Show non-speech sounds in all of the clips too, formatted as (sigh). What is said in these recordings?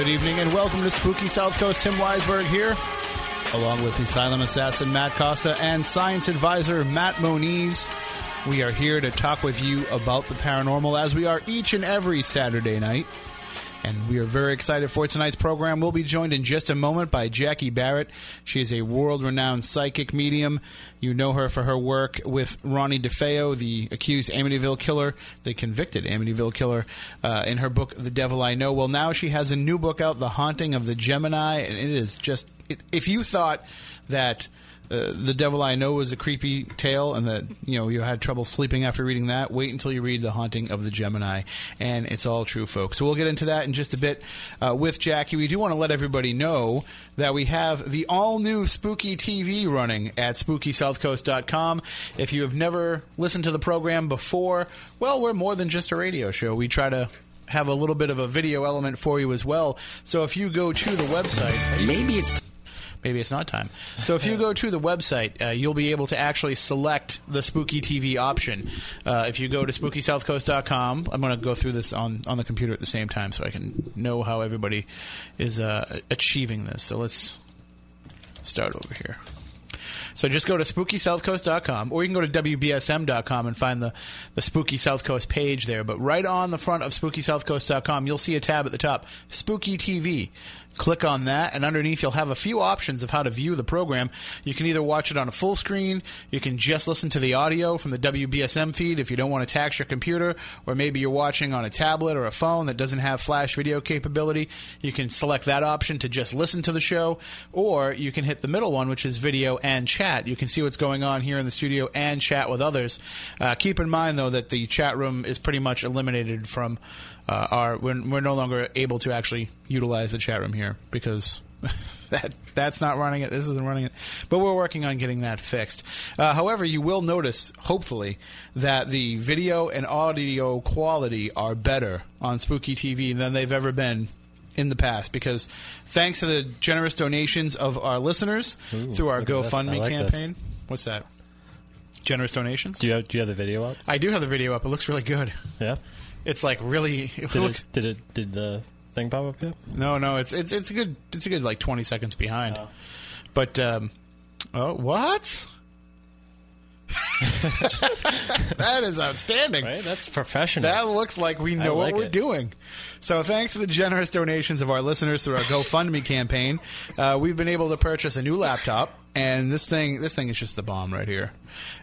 Good evening and welcome to Spooky South Coast. Tim Weisberg here, along with Asylum Assassin Matt Costa and Science Advisor Matt Moniz. We are here to talk with you about the paranormal as we are each and every Saturday night. And we are very excited for tonight's program. We'll be joined in just a moment by Jackie Barrett. She is a world renowned psychic medium. You know her for her work with Ronnie DeFeo, the accused Amityville killer, the convicted Amityville killer, uh, in her book, The Devil I Know. Well, now she has a new book out, The Haunting of the Gemini, and it is just. It, if you thought that uh, the Devil I Know was a creepy tale, and that you know you had trouble sleeping after reading that. Wait until you read The Haunting of the Gemini, and it's all true, folks. So we'll get into that in just a bit uh, with Jackie. We do want to let everybody know that we have the all new Spooky TV running at SpookySouthCoast.com. If you have never listened to the program before, well, we're more than just a radio show. We try to have a little bit of a video element for you as well. So if you go to the website, maybe it's maybe it's not time. So if you go to the website, uh, you'll be able to actually select the Spooky TV option. Uh, if you go to SpookySouthCoast.com, I'm going to go through this on, on the computer at the same time so I can know how everybody is uh, achieving this. So let's start over here. So just go to SpookySouthCoast.com, or you can go to WBSM.com and find the, the Spooky South Coast page there. But right on the front of SpookySouthCoast.com, you'll see a tab at the top, Spooky TV. Click on that, and underneath you'll have a few options of how to view the program. You can either watch it on a full screen, you can just listen to the audio from the WBSM feed if you don't want to tax your computer, or maybe you're watching on a tablet or a phone that doesn't have flash video capability. You can select that option to just listen to the show, or you can hit the middle one, which is video and chat. You can see what's going on here in the studio and chat with others. Uh, keep in mind, though, that the chat room is pretty much eliminated from uh, our. We're, we're no longer able to actually utilize the chat room here because. (laughs) that that's not running it. This isn't running it, but we're working on getting that fixed. Uh, however, you will notice, hopefully, that the video and audio quality are better on Spooky TV than they've ever been in the past because thanks to the generous donations of our listeners Ooh, through our look at this. I GoFundMe like campaign. What's that? Generous donations? Do you have Do you have the video up? I do have the video up. It looks really good. Yeah. It's like really. It (laughs) Did looks, it, did it Did the thing pop up yet? no, no, it's it's it's a good it's a good like twenty seconds behind. But um, oh, what? (laughs) that is outstanding. Right. That's professional. That looks like we know like what we're it. doing. So, thanks to the generous donations of our listeners through our GoFundMe (laughs) campaign, uh, we've been able to purchase a new laptop. And this thing, this thing is just the bomb right here,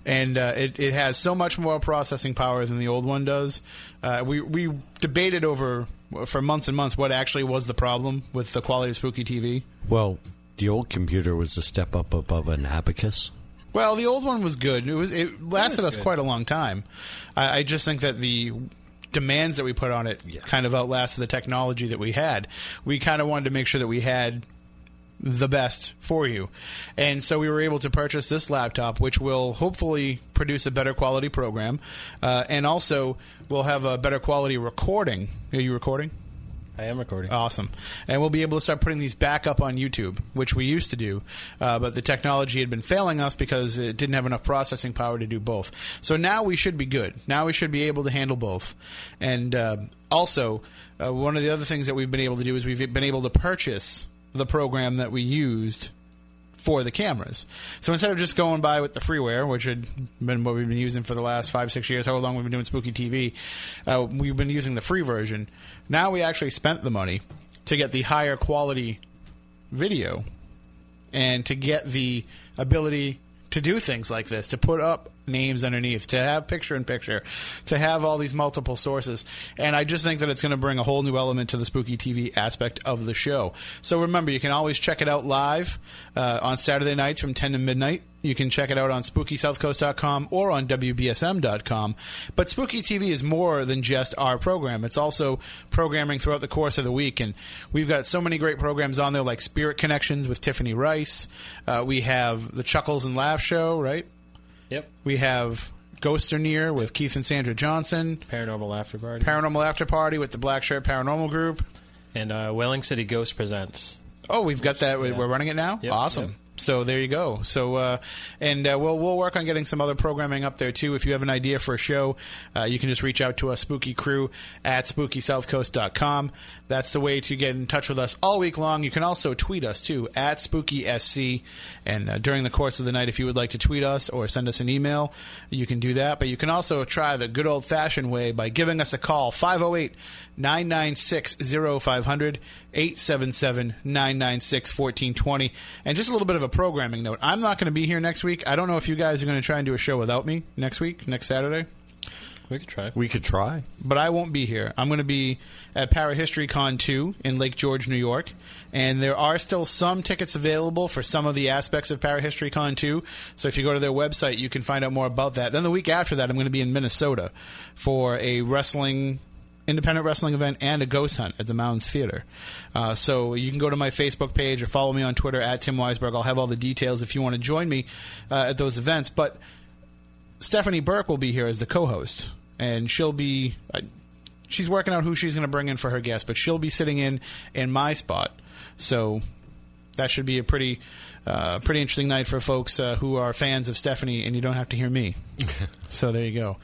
and uh, it, it has so much more processing power than the old one does. Uh, we we debated over for months and months what actually was the problem with the quality of Spooky TV. Well, the old computer was a step up above an abacus. Well, the old one was good. It was it lasted us good. quite a long time. I, I just think that the demands that we put on it kind of outlasted the technology that we had. We kind of wanted to make sure that we had the best for you, and so we were able to purchase this laptop, which will hopefully produce a better quality program, uh, and also we'll have a better quality recording. Are you recording? I am recording. Awesome. And we'll be able to start putting these back up on YouTube, which we used to do, uh, but the technology had been failing us because it didn't have enough processing power to do both. So now we should be good. Now we should be able to handle both. And uh, also, uh, one of the other things that we've been able to do is we've been able to purchase the program that we used for the cameras. So instead of just going by with the freeware, which had been what we've been using for the last five, six years, how long we've been doing Spooky TV, uh, we've been using the free version. Now we actually spent the money to get the higher quality video and to get the ability to do things like this, to put up names underneath, to have picture in picture, to have all these multiple sources. And I just think that it's going to bring a whole new element to the spooky TV aspect of the show. So remember, you can always check it out live uh, on Saturday nights from 10 to midnight. You can check it out on SpookySouthCoast.com or on WBSM.com. But Spooky TV is more than just our program. It's also programming throughout the course of the week. And we've got so many great programs on there like Spirit Connections with Tiffany Rice. Uh, we have the Chuckles and Laugh Show, right? Yep. We have Ghosts Are Near with Keith and Sandra Johnson. Paranormal After Party. Paranormal After Party with the Black Shirt Paranormal Group. and uh, Welling City Ghost presents. Oh, we've got that. We're running it now. Yep, awesome. yep. so there you go. So uh, and uh, we'll we'll work on getting some other programming up there too. If you have an idea for a show, uh, you can just reach out to us, Spooky Crew at SpookySouthCoast.com. That's the way to get in touch with us all week long. You can also tweet us too at SpookySC. And uh, during the course of the night, if you would like to tweet us or send us an email, you can do that. But you can also try the good old fashioned way by giving us a call 508 996 0500 877 996 1420. And just a little bit of a programming note. I'm not going to be here next week. I don't know if you guys are going to try and do a show without me next week, next Saturday We could try. We could try. but I won't be here. I'm going to be at Parahistory Con 2 in Lake George, New York, and there are still some tickets available for some of the aspects of Parahistory Con 2. So if you go to their website, you can find out more about that. Then the week after that, I'm going to be in Minnesota for a wrestling independent wrestling event and a ghost hunt at the Mounds Theater. Uh, so you can go to my Facebook page or follow me on Twitter at Tim Weisberg. I'll have all the details if you want to join me uh, at those events. But Stephanie Burke will be here as the co-host, and she'll be. She's working out who she's going to bring in for her guest, but she'll be sitting in in my spot. So that should be a pretty uh, pretty interesting night for folks uh, who are fans of Stephanie, and you don't have to hear me. (laughs) so there you go.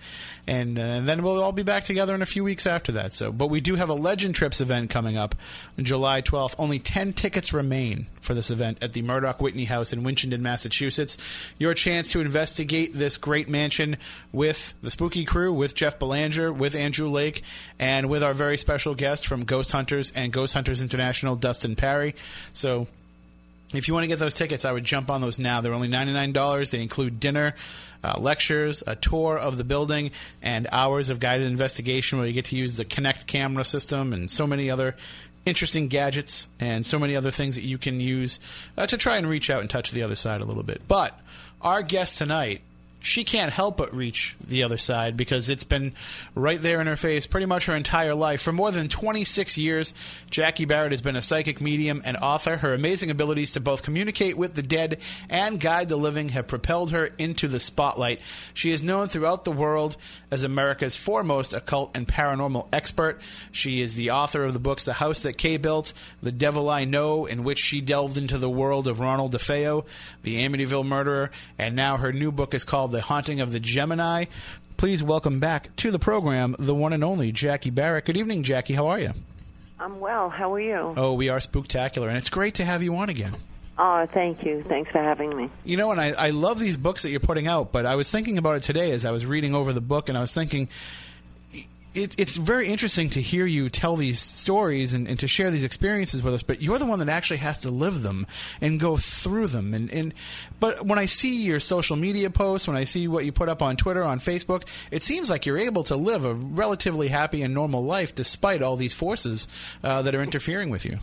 And, uh, and then we'll all be back together in a few weeks after that. So, but we do have a Legend Trips event coming up, July 12th. Only 10 tickets remain for this event at the Murdock Whitney House in Winchendon, Massachusetts. Your chance to investigate this great mansion with the Spooky Crew, with Jeff Belanger, with Andrew Lake, and with our very special guest from Ghost Hunters and Ghost Hunters International, Dustin Pari. So if you want to get those tickets, I would jump on those now. They're only $99. They include dinner, uh, lectures, a tour of the building, and hours of guided investigation where you get to use the Kinect camera system and so many other interesting gadgets and so many other things that you can use uh, to try and reach out and touch the other side a little bit. But our guest tonight she can't help but reach the other side because it's been right there in her face pretty much her entire life. For more than 26 years, Jackie Barrett has been a psychic medium and author. Her amazing abilities to both communicate with the dead and guide the living have propelled her into the spotlight. She is known throughout the world as America's foremost occult and paranormal expert. She is the author of the books The House That Kay Built, The Devil I Know, in which she delved into the world of Ronald DeFeo, the Amityville Murderer, and now her new book is called The Haunting of the Gemini. Please welcome back to the program the one and only Jackie Barrett. Good evening, Jackie. How are you? I'm well. How are you? Oh, we are spooktacular, and it's great to have you on again. Oh, thank you. Thanks for having me. You know, and I, I love these books that you're putting out, but I was thinking about it today as I was reading over the book, and I was thinking it, it's very interesting to hear you tell these stories and, and, to share these experiences with us, but you're the one that actually has to live them and go through them. And, and but when I see your social media posts, when I see what you put up on Twitter, on Facebook, it seems like you're able to live a relatively happy and normal life despite all these forces uh, that are interfering with you.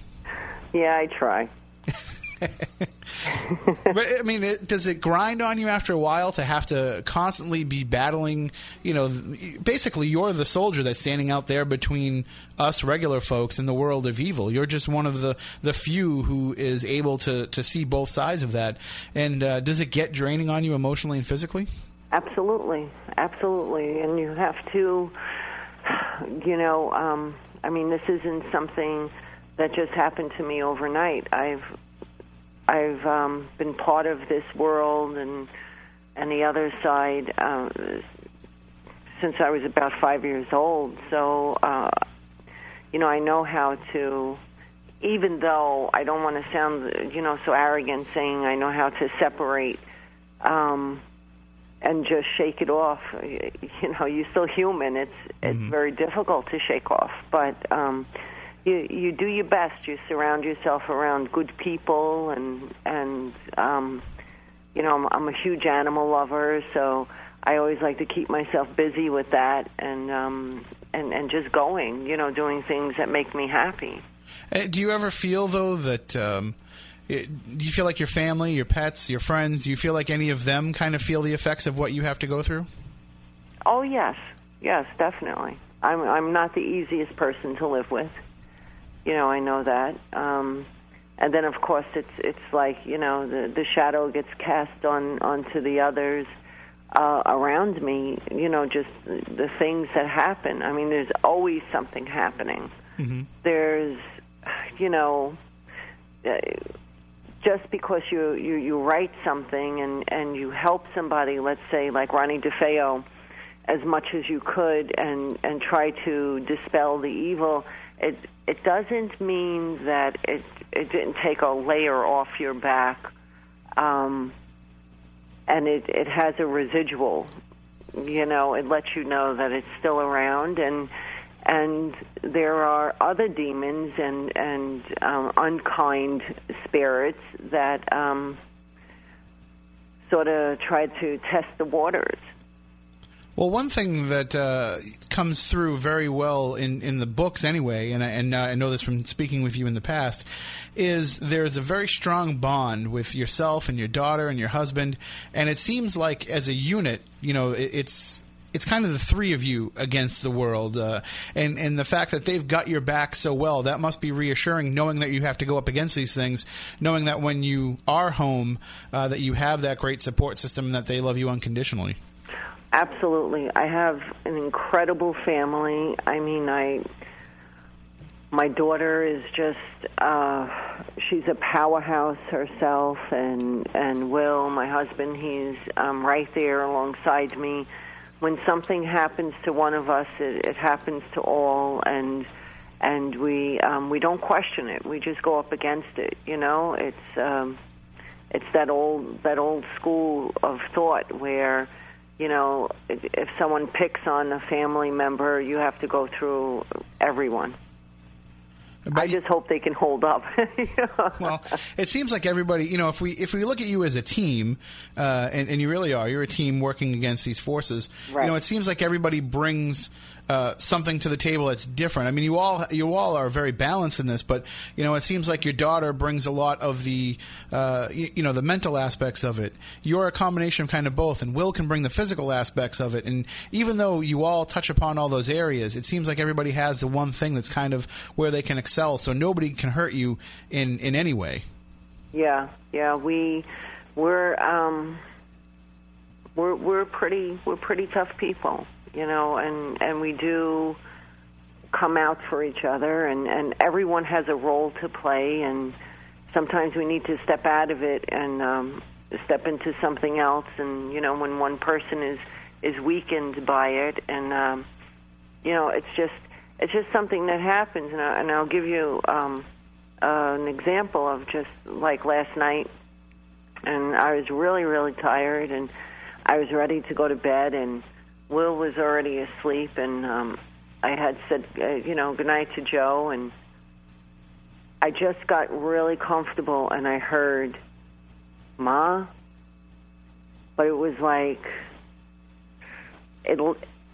Yeah, I try. (laughs) (laughs) but I mean, it, does it grind on you after a while to have to constantly be battling? You know, basically, you're the soldier that's standing out there between us regular folks and the world of evil. You're just one of the the few who is able to to see both sides of that. And uh, does it get draining on you emotionally and physically? Absolutely, absolutely, and you have to, you know, um, I mean, this isn't something that just happened to me overnight. I've I've um, been part of this world and and the other side uh, since I was about five years old. So, uh, you know, I know how to. Even though I don't want to sound, you know, so arrogant, saying I know how to separate um, and just shake it off. (laughs) You know, you're still human. It's it's mm-hmm. very difficult to shake off, but. Um, you you do your best. You surround yourself around good people, and and um, you know I'm, I'm a huge animal lover, so I always like to keep myself busy with that, and um, and and just going. You know, doing things that make me happy. Uh, do you ever feel though that? Um, it, do you feel like your family, your pets, your friends? Do you feel like any of them kind of feel the effects of what you have to go through? Oh yes, yes, definitely. I'm I'm not the easiest person to live with you know, I know that. Um, and then, of course, it's it's like you know the the shadow gets cast on onto the others uh, around me. You know, just the things that happen. I mean, there's always something happening. Mm-hmm. There's, you know, uh, just because you, you you write something and and you help somebody, let's say like Ronnie DeFeo, as much as you could, and and try to dispel the evil, it it doesn't mean that it it didn't take a layer off your back, um, and it it has a residual. You know, it lets you know that it's still around and and there are other demons and and um, unkind spirits that um, sort of try to test the waters. Well, one thing that uh, comes through very well in, in the books, anyway, and I, and I know this from speaking with you in the past, is there's a very strong bond with yourself and your daughter and your husband, and it seems like as a unit, you know, it, it's it's kind of the three of you against the world, uh, and and the fact that they've got your back so well, that must be reassuring. Knowing that you have to go up against these things, knowing that when you are home, uh, that you have that great support system, and that they love you unconditionally. Absolutely, I have an incredible family. I mean, I my daughter is just uh she's a powerhouse herself and and will my husband he's um right there alongside me when something happens to one of us, it, it happens to all, and and we um, we don't question it. We just go up against it. You know, it's um, it's that old that old school of thought where you know if, if someone picks on a family member, you have to go through everyone. I just hope they can hold up. (laughs) well, it seems like everybody, you know, if we if we look at you as a team, uh, and, and you really are, you're a team working against these forces. Right. You know, it seems like everybody brings uh, something to the table that's different. I mean, you all you all are very balanced in this, but you know, it seems like your daughter brings a lot of the uh, you, you know the mental aspects of it. You're a combination of kind of both, and Will can bring the physical aspects of it. And even though you all touch upon all those areas, it seems like everybody has the one thing that's kind of where they can excel. So nobody can hurt you in in any way. Yeah, yeah, we we're um, we're we're pretty we're pretty tough people you know, and and we do come out for each other, and and everyone has a role to play, and sometimes we need to step out of it and um, step into something else, and you know, when one person is is weakened by it, and um, you know, it's just it's just something that happens, and, I, and I'll give you um, uh, an example of just like last night, and I was really really tired, and I was ready to go to bed, and Will was already asleep, and um, I had said, uh, you know, goodnight to Joe, and I just got really comfortable, and I heard, "Ma," but it was like it.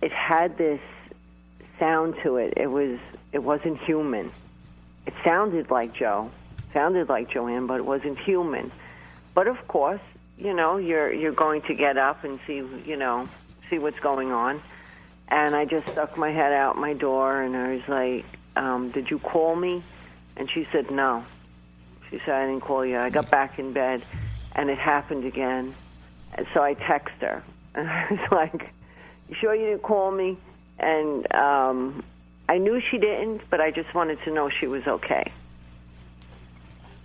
It had this sound to it. It was. It wasn't human. It sounded like Joe, sounded like Joanne, but it wasn't human. But of course, you know, you're you're going to get up and see, you know, see what's going on. And I just stuck my head out my door and I was like, um, Did you call me? And she said, No. She said, I didn't call you. I got back in bed and it happened again. And so I text her. (laughs) And I was like, You sure you didn't call me? And um, I knew she didn't, but I just wanted to know she was okay.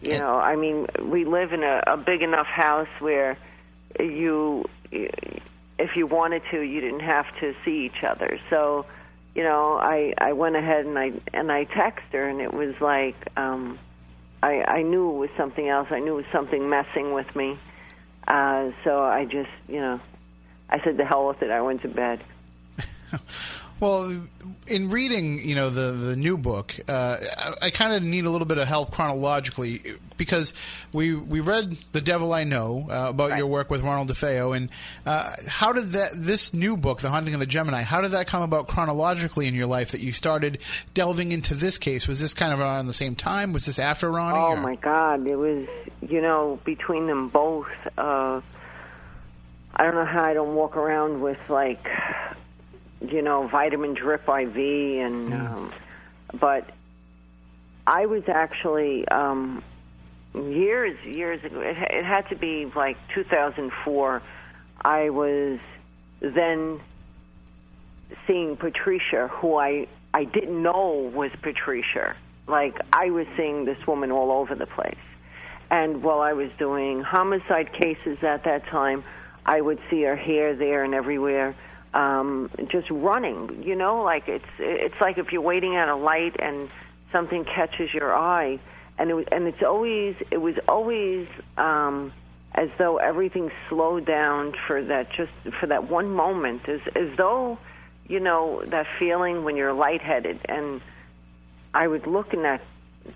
You know, I mean, we live in a, a big enough house where you if you wanted to, you didn't have to see each other. So, you know, I I went ahead and I and I texted her, and it was like um, I I knew it was something else. I knew it was something messing with me. Uh, so I just, you know, I said the hell with it. I went to bed. (laughs) Well, in reading, you know, the the new book, uh, I, I kind of need a little bit of help chronologically because we we read "The Devil I Know" uh, about Right. your work with Ronald DeFeo, and uh, how did that this new book, "The Haunting of the Gemini," how did that come about chronologically in your life that you started delving into this case? Was this kind of around the same time? Was this after Ronnie? Oh or- my God! It was, you know, between them both. Uh, I don't know how I don't walk around with like, you know, vitamin drip IV, and um, but I was actually um, years, years ago. It, it had to be like 2004. I was then seeing Patricia, who I I didn't know was Patricia. Like I was seeing this woman all over the place, And while I was doing homicide cases at that time, I would see her here, there, and everywhere, um, just running. You know, like it's it's like if you're waiting at a light and something catches your eye, and it was, and it's always it was always um, as though everything slowed down for that just for that one moment, as as though you know that feeling when you're lightheaded and I would look in that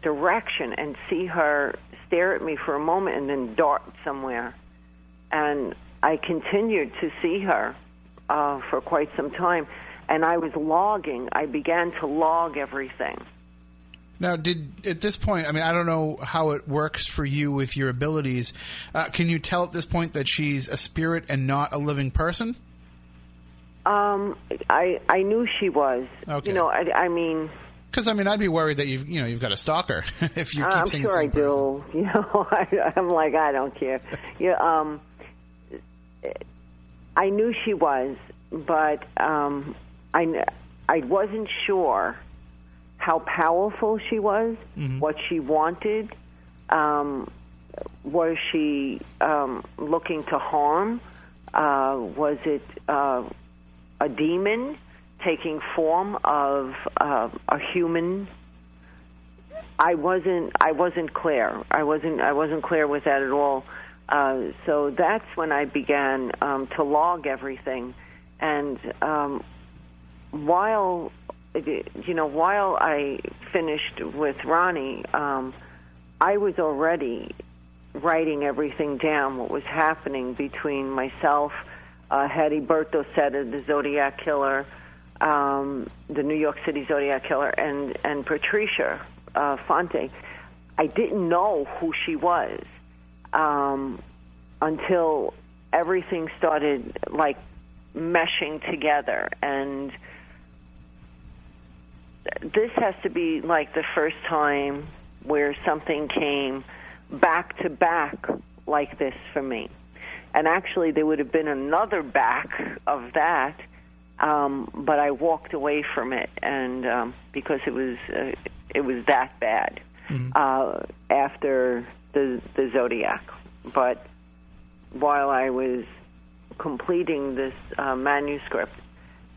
direction and see her stare at me for a moment and then dart somewhere. And I continued to see her uh, for quite some time. And I was logging. I began to log everything. Now, did at this point? I mean, I don't know how it works for you with your abilities. Uh, can you tell at this point that she's a spirit and not a living person? Um, I I knew she was. Okay. You know, I, I mean, Because I mean, I'd be worried that you've you know you've got a stalker (laughs) if you keep I'm seeing sure I person. do. (laughs) You know, I, I'm like I don't care. Yeah, um, I knew she was, but um, I I wasn't sure how powerful she was, what she wanted. Um, was she um, looking to harm? Uh, was it uh, a demon taking form of uh, a human? I wasn't. I wasn't clear. I wasn't. I wasn't clear with that at all. Uh, so that's when I began um, to log everything, and um, while you know, while I finished with Ronnie, um, I was already writing everything down. What was happening between myself, uh, Heriberto Seda, the Zodiac killer, um, the New York City Zodiac killer, and and Patricia uh, Fonti. I didn't know who she was um, until everything started like meshing together. And this has to be like the first time where something came back to back like this for me. And actually, there would have been another back of that, um, but I walked away from it, and um, because it was uh, it was that bad. Uh, after the the Zodiac. But while I was completing this uh, manuscript,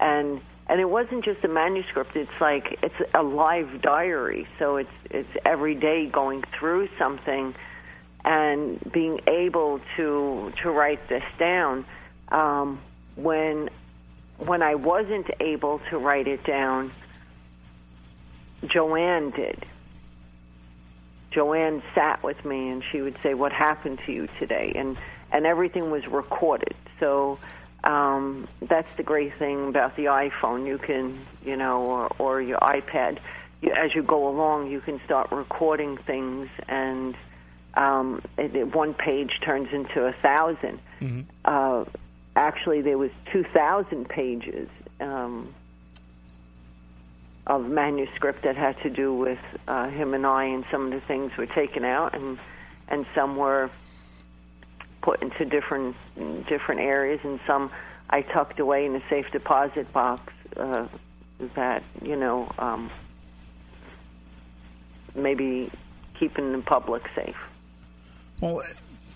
and and it wasn't just a manuscript it's like it's a live diary. So it's it's every day going through something and being able to to write this down. Um when when I wasn't able to write it down Joanne did Joanne sat with me and she would say what happened to you today and and everything was recorded so um, that's the great thing about the iPhone. You can, you know, or, or your iPad. You, as you go along, you can start recording things, and um, it, it, one page turns into a 1000 Uh, actually, there was two thousand pages um, of manuscript that had to do with uh, him and I, and some of the things were taken out, and and some were put into different different areas, and some I tucked away in a safe deposit box uh, that you know um, maybe keeping the public safe. Well,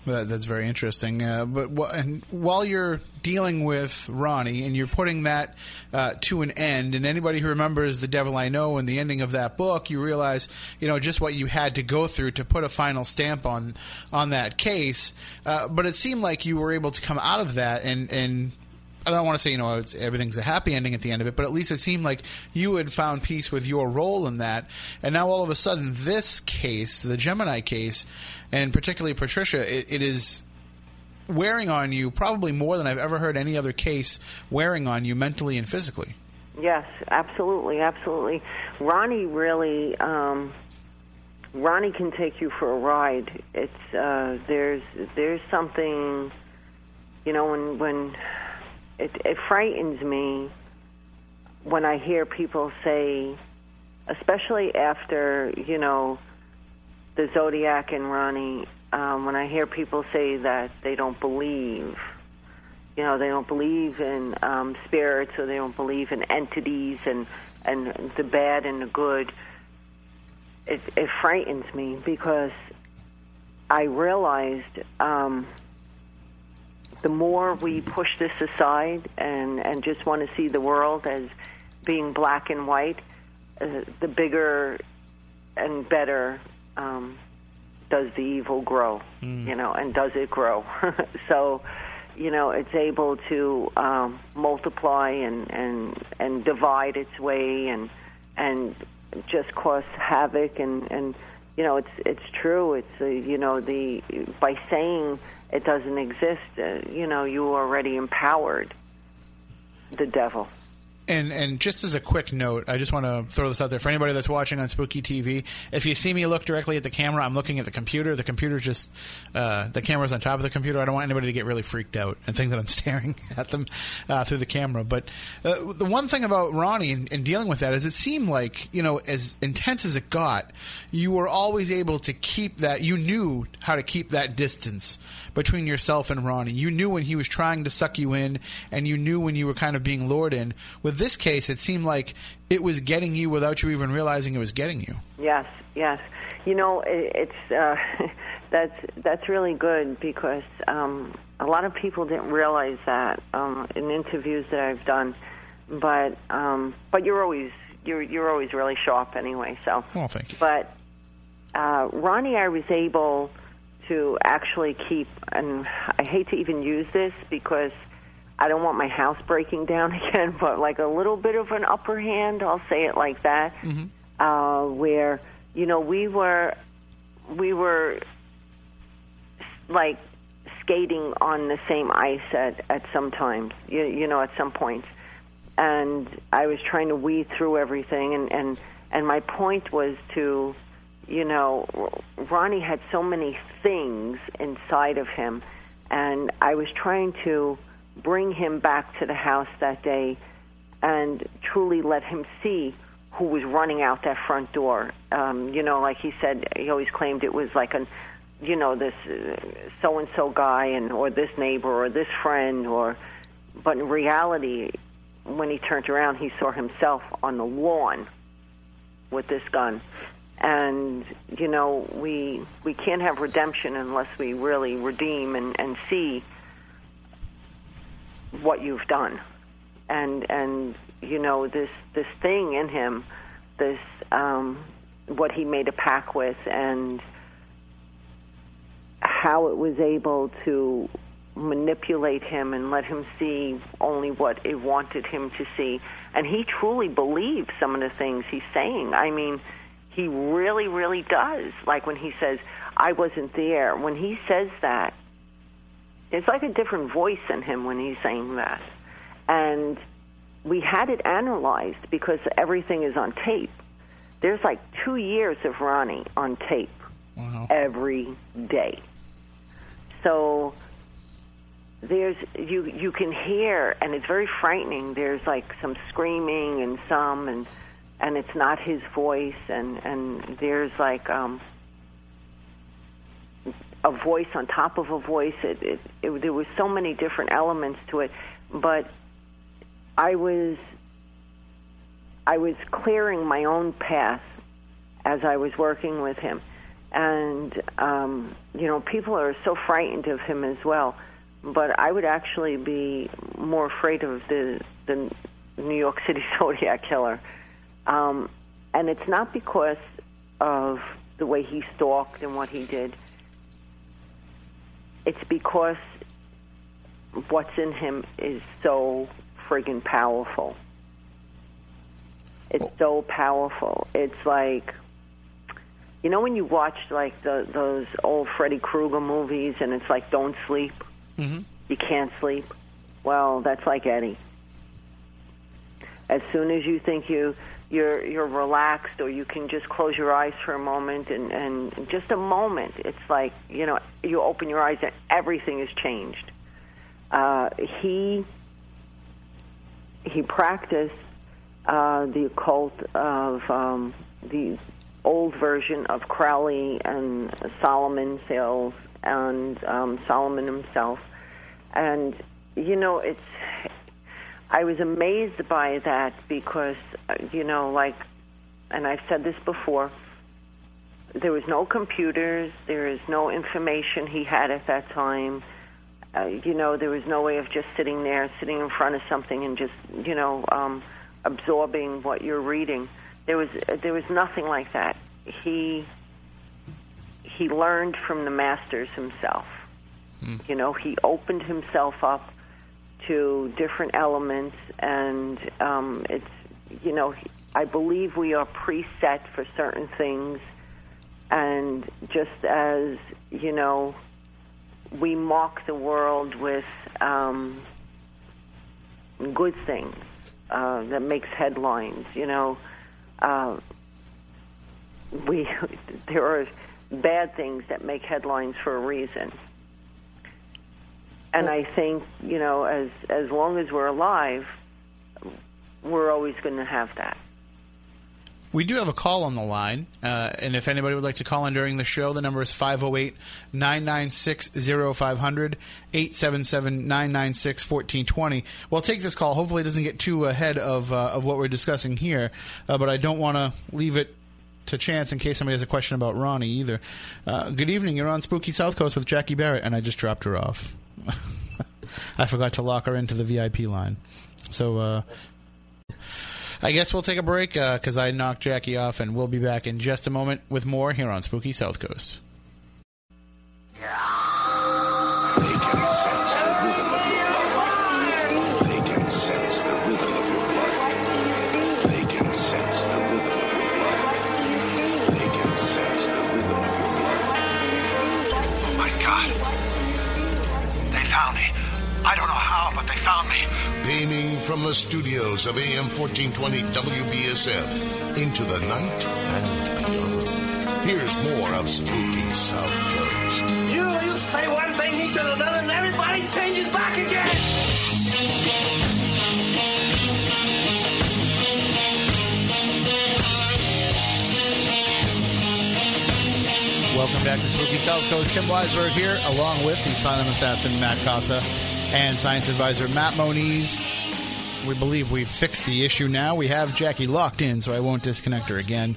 that, that's very interesting. Uh, but wh- and while you're dealing with Ronnie and you're putting that uh, to an end, and anybody who remembers The Devil I Know and the ending of that book, you realize you know just what you had to go through to put a final stamp on on that case. Uh, but it seemed like you were able to come out of that and and. I don't want to say you know everything's a happy ending at the end of it, but at least it seemed like you had found peace with your role in that. And now all of a sudden, this case, the Gemini case, and particularly Patricia, it, it is wearing on you probably more than I've ever heard any other case wearing on you mentally and physically. Yes, absolutely, absolutely. Ronnie really, um, Ronnie can take you for a ride. It's uh, there's there's something, you know, when when it, it frightens me when I hear people say, especially after you know the Zodiac and Ronnie, um, when I hear people say that they don't believe, you know, they don't believe in um, spirits or they don't believe in entities and and the bad and the good. It, it frightens me because I realized um, the more we push this aside and and just want to see the world as being black and white, uh, the bigger and better um, does the evil grow, you know, and does it grow? (laughs) so, you know, it's able to um, multiply and and and divide its way and and just cause havoc and and you know it's it's true it's uh, you know the by saying it doesn't exist uh, you know you already empowered the devil And and just as a quick note, I just want to throw this out there for anybody that's watching on Spooky TV. If you see me look directly at the camera, I'm looking at the computer. The computer's just uh, the camera's on top of the computer. I don't want anybody to get really freaked out and think that I'm (laughs) staring at them uh, through the camera. But uh, the one thing about Ronnie and, and dealing with that is it seemed like you know as intense as it got, you were always able to keep that. You knew how to keep that distance between yourself and Ronnie. You knew when he was trying to suck you in, and you knew when you were kind of being lured in. With this case, it seemed like it was getting you without you even realizing it was getting you. Yes, yes. You know, it, it's uh, (laughs) that's that's really good because um, a lot of people didn't realize that um, in interviews that I've done. But um, but you're always you're you're always really sharp anyway. So Well, thank you. but uh, Ronnie, I was able to actually keep, and I hate to even use this because I don't want my house breaking down (laughs) again, but like a little bit of an upper hand, I'll say it like that, uh, where you know we were we were like skating on the same ice at at some times, you, you know, at some points, and I was trying to weed through everything, and and and my point was to you know, Ronnie had so many things inside of him, and I was trying to bring him back to the house that day and truly let him see who was running out that front door. Um, you know, like he said, he always claimed it was like a, you know, this so and so guy and or this neighbor or this friend or, but in reality, when he turned around, he saw himself on the lawn with this gun and you know we we can't have redemption unless we really redeem and and see what you've done. And and you know this this thing in him this um what he made a pact with and how it was able to manipulate him and let him see only what it wanted him to see. And he truly believes some of the things he's saying. I mean he really, really does. Like when he says, I wasn't there. When he says that, it's like a different voice in him when he's saying that. And we had it analyzed because everything is on tape. There's like two years of Ronnie on tape Wow. every day. So there's you you can hear and it's very frightening. There's like some screaming and some and and it's not his voice and and there's like um a voice on top of a voice. It, it, it there was so many different elements to it. But i was i was clearing my own path as i was working with him. And um you know people are so frightened of him as well. But i would actually be more afraid of the the new york city (laughs) zodiac killer um, and it's not because of the way he stalked and what he did. It's because what's in him is so friggin' powerful. It's so powerful. It's like, you know, when you watch like the, those old Freddy Krueger movies, and it's like, don't sleep, hmm you can't sleep. Well, that's like Eddie. As soon as you think you you're you're relaxed or you can just close your eyes for a moment and and just a moment. It's like you know you open your eyes and everything has changed. Uh he he practiced uh the occult of um the old version of Crowley and Solomon seals and um Solomon himself. And you know it's I was amazed by that because, uh, you know, like, and I've said this before, there was no computers. There is no information he had at that time. Uh, you know, there was no way of just sitting there, sitting in front of something, and just you know um, absorbing what you're reading. There was uh, there was nothing like that. He he learned from the masters himself. You know, he opened himself up to different elements, and um, it's you know, I believe we are preset for certain things, and just as you know, we mock the world with um, good things uh, that makes headlines. You know, uh, we (laughs) there are bad things that make headlines for a reason. And I think you know, as as long as we're alive, we're always going to have that. We do have a call on the line, uh, and if anybody would like to call in during the show, the number is 508 996 0500 877 996 1420. Well, take this call. Hopefully, it doesn't get too ahead of, uh, of what we're discussing here, uh, but I don't want to leave it to chance in case somebody has a question about Ronnie either. Uh, good evening. You're on Spooky South Coast with Jackie Barrett, and I just dropped her off. (laughs) I forgot to lock her into the VIP line. So, uh, I guess we'll take a break because I knocked Jackie off, and we'll be back in just a moment with more here on Spooky South Coast. They I don't know how, but they found me. Beaming from the studios of AM 1420 WBSM into the night and beyond. Here's more of Spooky South Coast. You, you say one thing, he said another, and everybody changes back again. Welcome back to Spooky South Coast. Tim Weisberg here, along with the silent assassin Matt Costa and science advisor Matt Moniz. We believe we've fixed the issue now. We have Jackie locked in, so I won't disconnect her again.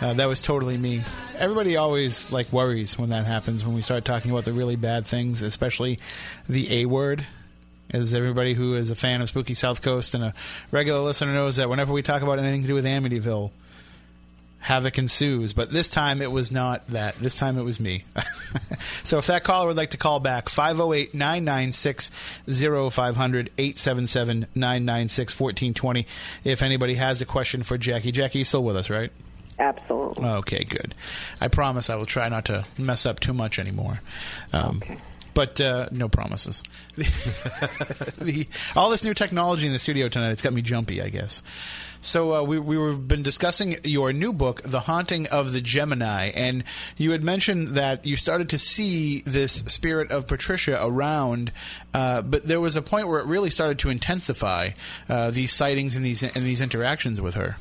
Uh, that was totally me. Everybody always like worries when that happens when we start talking about the really bad things, especially the A word. As everybody who is a fan of Spooky South Coast and a regular listener knows that whenever we talk about anything to do with Amityville, havoc ensues. But this time it was not that. This time it was me. (laughs) so if that caller would like to call back, 508 996 0500 877 996 1420. If anybody has a question for Jackie. Jackie, you still with us, right? Absolutely. Okay, good. I promise I will try not to mess up too much anymore. Um, Okay. But uh, no promises. (laughs) the, all this new technology in the studio tonight, it's got me jumpy, I guess. So uh, we we were been discussing your new book, The Haunting of the Gemini, and you had mentioned that you started to see this spirit of Patricia around, uh, but there was a point where it really started to intensify uh, these sightings and these and these interactions with her.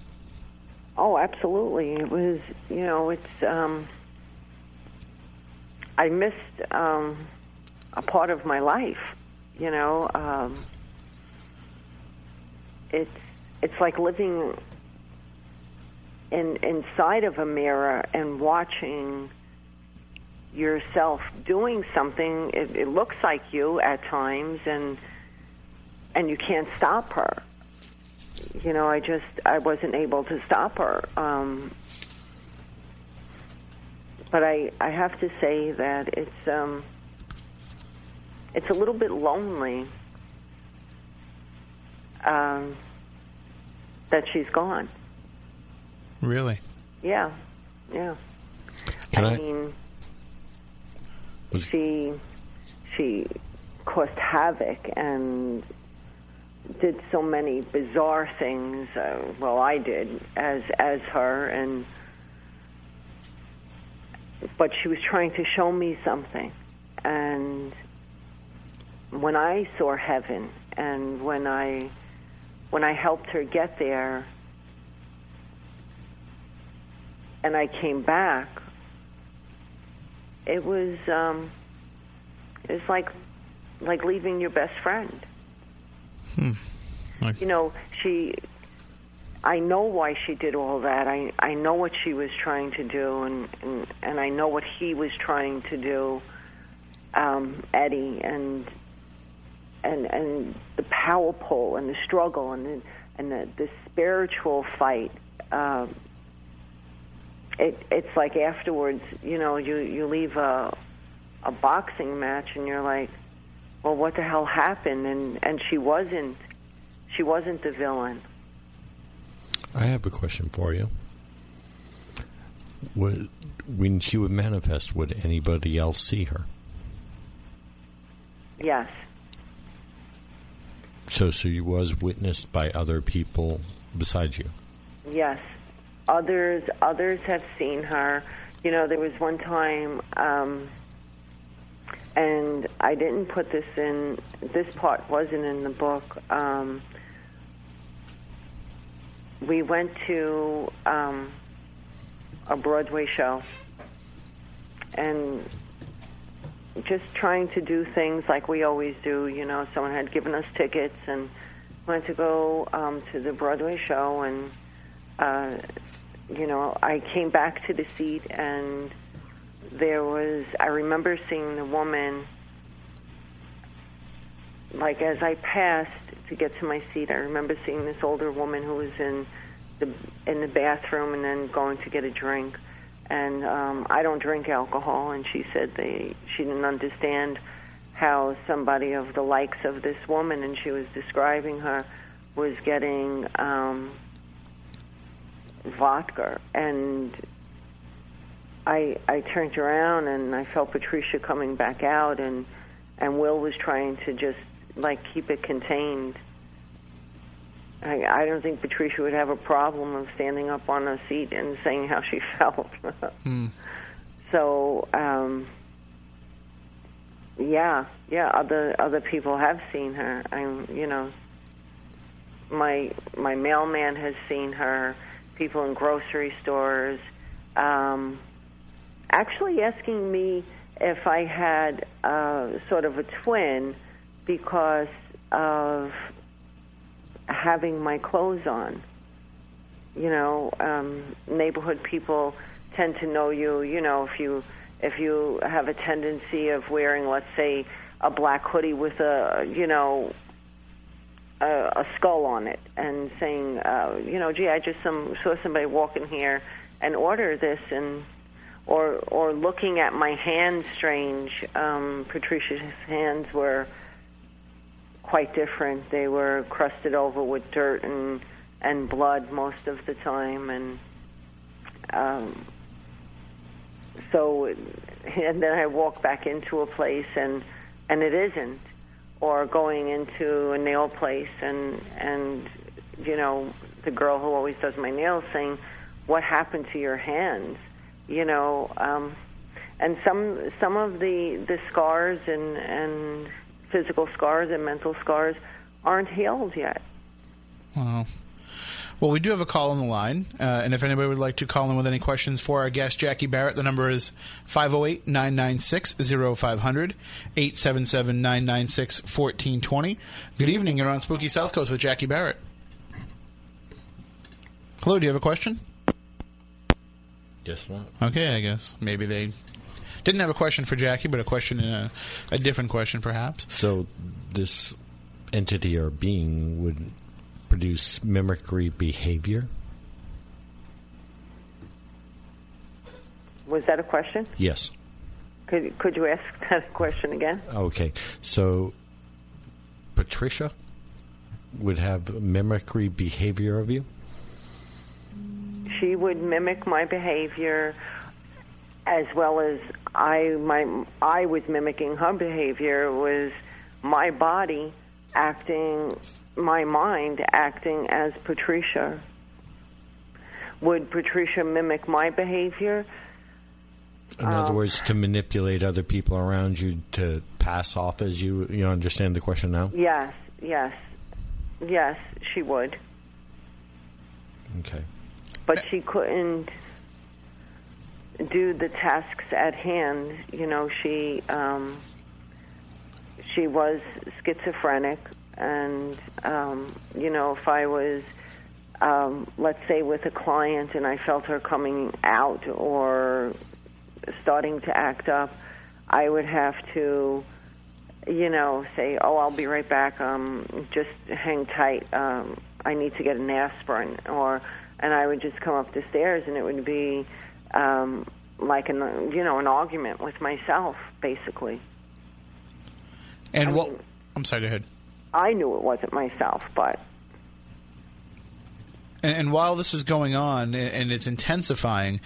Oh, absolutely. It was, you know, it's. Um, I missed um, a part of my life. You know, um, it's it's like living in inside of a mirror and watching yourself doing something. It, it looks like you at times, and and you can't stop her you know, I just I wasn't able to stop her. Um, but I I have to say that it's um, it's a little bit lonely um, that she's gone. Really? Yeah, yeah. Can I, I- mean, Was- she she caused havoc and did so many bizarre things. Uh, well, I did as as her, and but she was trying to show me something. And when I saw heaven, and when I when I helped her get there, and I came back, it was um, it was like like leaving your best friend. Like- You know, she I know why she did all that. I I know what she was trying to do, and and, and I know what he was trying to do, um, Eddie, and and and the power pull and the struggle and the, and the, the spiritual fight. Um, it it's like afterwards, you know, you you leave a a boxing match and you're like, well, what the hell happened? And and she wasn't she wasn't the villain. I have a question for you. Would, when she would manifest, would anybody else see her? Yes. So she was witnessed by other people besides you. Yes. Others others have seen her. You know, there was one time um and I didn't put this in this part wasn't in the book. Um we went to um a Broadway show and just trying to do things like we always do. You know, someone had given us tickets and went to go um, to the Broadway show, and uh, you know, I came back to the seat, and there was. I remember seeing the woman. Like as I passed to get to my seat, I remember seeing this older woman who was in the in the bathroom and then going to get a drink and um I don't drink alcohol. And she said they she didn't understand how somebody of the likes of this woman and she was describing her was getting um vodka. And I I turned around and I felt Patricia coming back out. And and Will was trying to just like keep it contained I, I don't think Patricia would have a problem of standing up on a seat and saying how she (laughs) felt. Hmm. So, um, yeah, yeah. Other other people have seen her. I'm, you know, my my mailman has seen her. People in grocery stores, um, actually asking me if I had uh, sort of a twin because of having my clothes on. You know, um, neighborhood people tend to know you. You know, if you if you have a tendency of wearing, let's say, a black hoodie with a you know a, a skull on it, and saying, uh, you know, gee, I just some saw somebody walking here and order this, and or or looking at my hands strange. Um, Patricia's hands were quite different. They were crusted over with dirt and and blood most of the time, and um, so and then I walk back into a place and and it isn't, or going into a nail place and and you know the girl who always does my nails saying, "What happened to your hands?" You know. Um, and some some of the the scars and and physical scars and mental scars aren't healed yet. Wow. Well, we do have a call on the line, uh, and if anybody would like to call in with any questions for our guest, Jackie Barrett, the number is 508 996 0500, 877 996 1420. Good evening. You're on Spooky South Coast with Jackie Barrett. Hello, do you have a question? Guess not. Okay, I guess. Maybe they didn't have a question for Jackie, but a question, uh, a different question, perhaps. So this entity or being would produce mimicry behavior? Was that a question? Yes. Could could you ask (laughs) that question again? Okay. So Patricia would have mimicry behavior of you? She would mimic my behavior as well as I my I was mimicking her behavior was my body acting my mind acting as Patricia. Would Patricia mimic my behavior? In other Um, words, to manipulate other people around you to pass off as you. You understand the question now? Yes, yes, yes, she would. Okay. But she couldn't do the tasks at hand. You know, she um, she was schizophrenic, and um, you know, if I was um, let's say with a client, and I felt her coming out or starting to act up, I would have to, you know, say, "Oh, I'll be right back. Um, just hang tight. Um, I need to get an aspirin," or, and I would just come up the stairs, and it would be um, like an, you know, an argument with myself, basically. And I what? mean- I'm sorry. Go ahead. I knew it wasn't myself, but And, and while this is going on and, it's intensifying,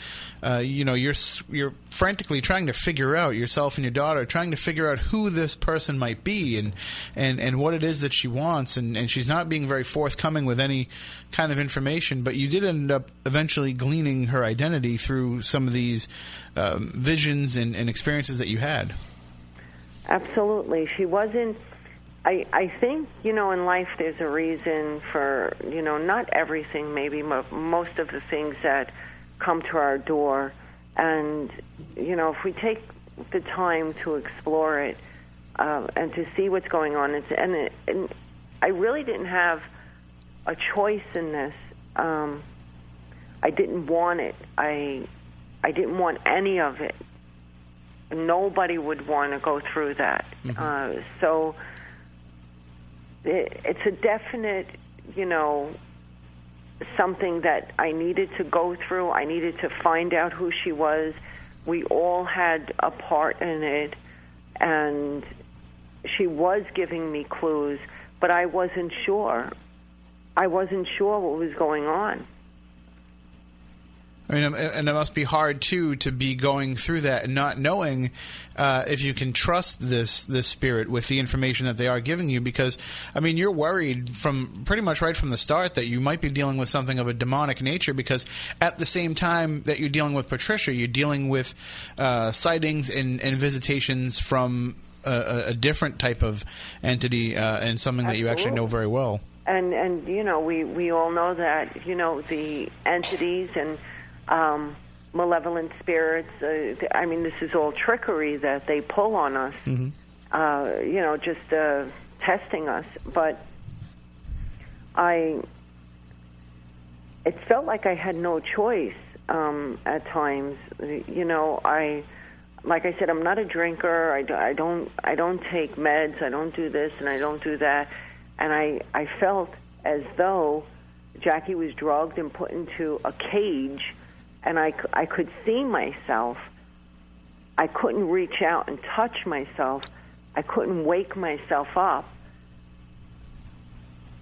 uh, you know, you're you're frantically trying to figure out yourself and your daughter, trying to figure out who this person might be and and, and what it is that she wants, and, and she's not being very forthcoming with any kind of information. But you did end up eventually gleaning her identity through some of these um, visions and, and experiences that you had. Absolutely. She wasn't. I, I think, you know, in life there's a reason for, you know, not everything, maybe mo- most of the things that come to our door. And, you know, if we take the time to explore it uh, and to see what's going on, it's, and, it, and I really didn't have a choice in this. Um, I didn't want it. I, I didn't want any of it nobody would want to go through that. Uh, so it's a definite, you know, something that I needed to go through. I needed to find out who she was. We all had a part in it, and she was giving me clues, but I wasn't sure. I wasn't sure what was going on. I mean, and it must be hard too to be going through that and not knowing uh, if you can trust this this spirit with the information that they are giving you. Because I mean, you're worried from pretty much right from the start that you might be dealing with something of a demonic nature. Because at the same time that you're dealing with Patricia, you're dealing with uh, sightings and, and visitations from a, a- different type of entity uh, and something that you actually know very well. and and you know we we all know that you know the entities and um malevolent spirits uh, i mean this is all trickery that they pull on us uh you know just uh testing us but i it felt like i had no choice um at times you know i like I said, I'm not a drinker. I, do- I don't I don't take meds. I don't do this and I don't do that. And I I felt as though Jackie was drugged and put into a cage, and I I could see myself. I couldn't reach out and touch myself. I couldn't wake myself up.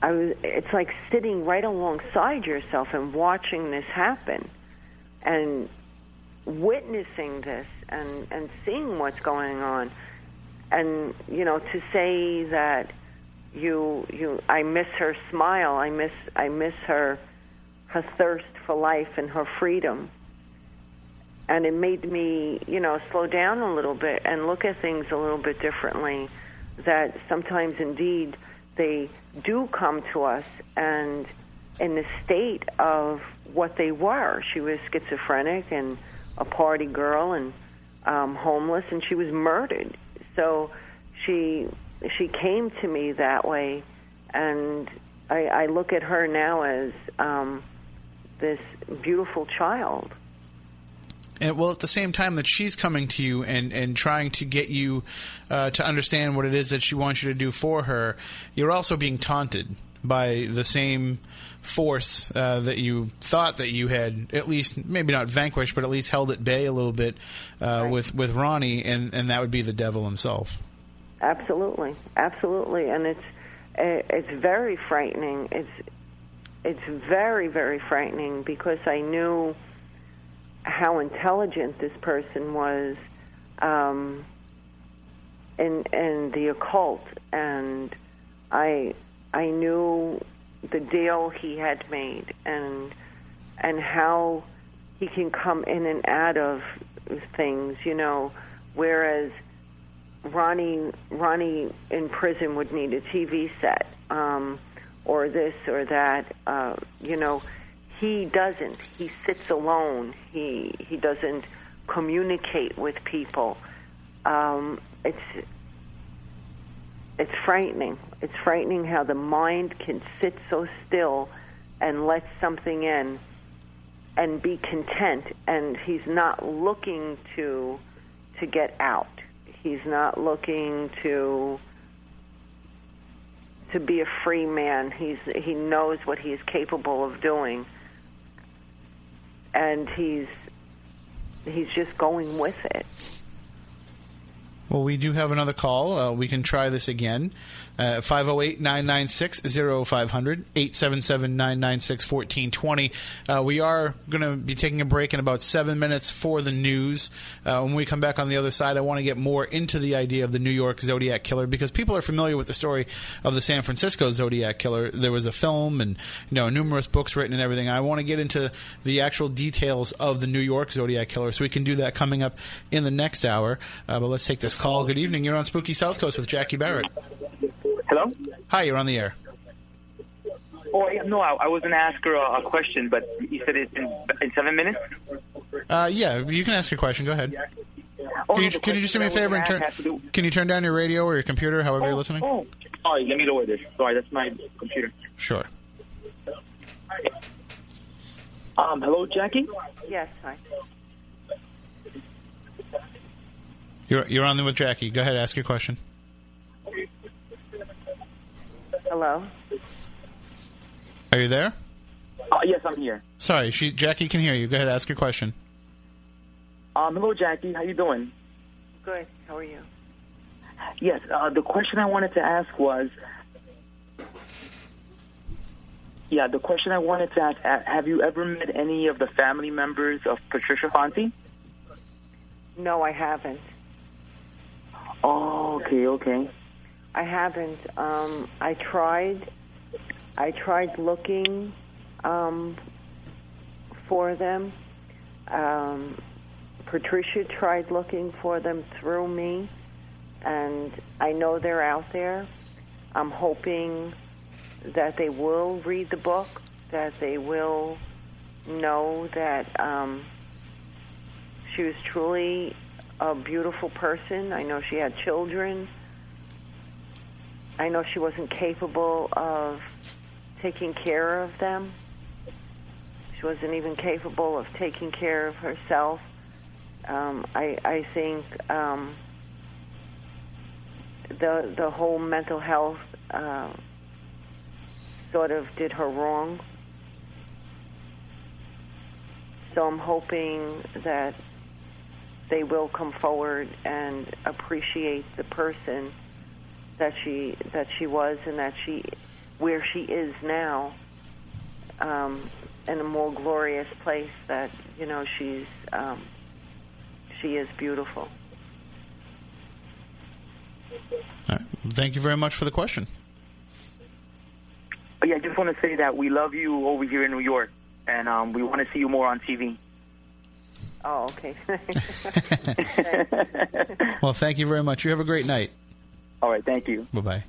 I was. It's like sitting right alongside yourself and watching this happen, and witnessing this and and seeing what's going on and you know to say that you you I miss her smile I miss I miss her her thirst for life and her freedom and it made me you know slow down a little bit and look at things a little bit differently that sometimes indeed they do come to us and in the state of what they were she was schizophrenic and a party girl and um, homeless, and she was murdered. So she she came to me that way, and I, I look at her now as um, this beautiful child. And well, at the same time that she's coming to you and, and trying to get you uh, to understand what it is that she wants you to do for her, you're also being taunted by the same force uh, that you thought that you had at least maybe not vanquished, but at least held at bay a little bit uh, with with Ronnie, and, and that would be the devil himself. Absolutely, absolutely, and it's eh, it's very frightening. It's it's very very frightening because I knew how intelligent this person was um, in in the occult, and I I knew the deal he had made and and how he can come in and out of things, you know, whereas Ronnie Ronnie in prison would need a TV set. Um, or this or that. Uh, you know, he doesn't. He sits alone. He he doesn't communicate with people. Um, it's it's frightening. It's frightening how the mind can sit so still and let something in and be content and he's not looking to to get out he's not looking to to be a free man he's he knows what he's capable of doing and he's he's just going with it Well, we do have another call. Uh, we can try this again. Uh, 508 996 0500 877 996 1420. Uh, We are going to be taking a break in about seven minutes for the news. Uh, when we come back on the other side, I want to get more into the idea of the New York Zodiac Killer because people are familiar with the story of the San Francisco Zodiac Killer. There was a film and you know numerous books written and everything. I want to get into the actual details of the New York Zodiac Killer, so we can do that coming up in the next hour. Uh, but let's take this call. Good evening. You're on Spooky South Coast with Jackie Barrett. Hello? Hi, you're on the air. Oh, no, I, I was going to ask her a, a question, but you said it's in, in seven minutes? Uh, yeah, you can ask your question. Go ahead. Oh, Can you, the can you just do me a favor and turn? gonna ask has to do- Can you turn down your radio or your computer, however you're listening? Oh, sorry, let me lower this. Sorry, that's my computer. Sure. Um, hello, Jackie? yes hi You're you're on there with Jackie. Go ahead, ask your question. Hello Are you there? Uh, yes, I'm here. Sorry, she Jackie can hear you. Go ahead, ask your question. Um, hello, Jackie. How you doing? good how are you Yes, uh, the question I wanted to ask was... Yeah, the question I wanted to ask, uh, have you ever met any of the family members of Patricia Fonti? no i haven't Oh, okay, okay. I haven't. Um, I tried. I tried looking um, for them. Um, Patricia tried looking for them through me, and I know they're out there. I'm hoping that they will read the book, that they will know that um, she was truly a beautiful person. I know she had children. I know she wasn't capable of taking care of them. She wasn't even capable of taking care of herself. Um, I, I think um, the the whole mental health uh, sort of did her wrong. So I'm hoping that they will come forward and appreciate the person that she that she was and that she where she is now um, in a more glorious place that you know she's um, she is beautiful. All right. Thank you very much for the question. Oh, yeah, I just want to say that we love you over here in New York, and um, we want to see you more on TV. Oh, okay. (laughs) (laughs) Well, thank you very much. You have a great night. All right, thank you. Bye bye.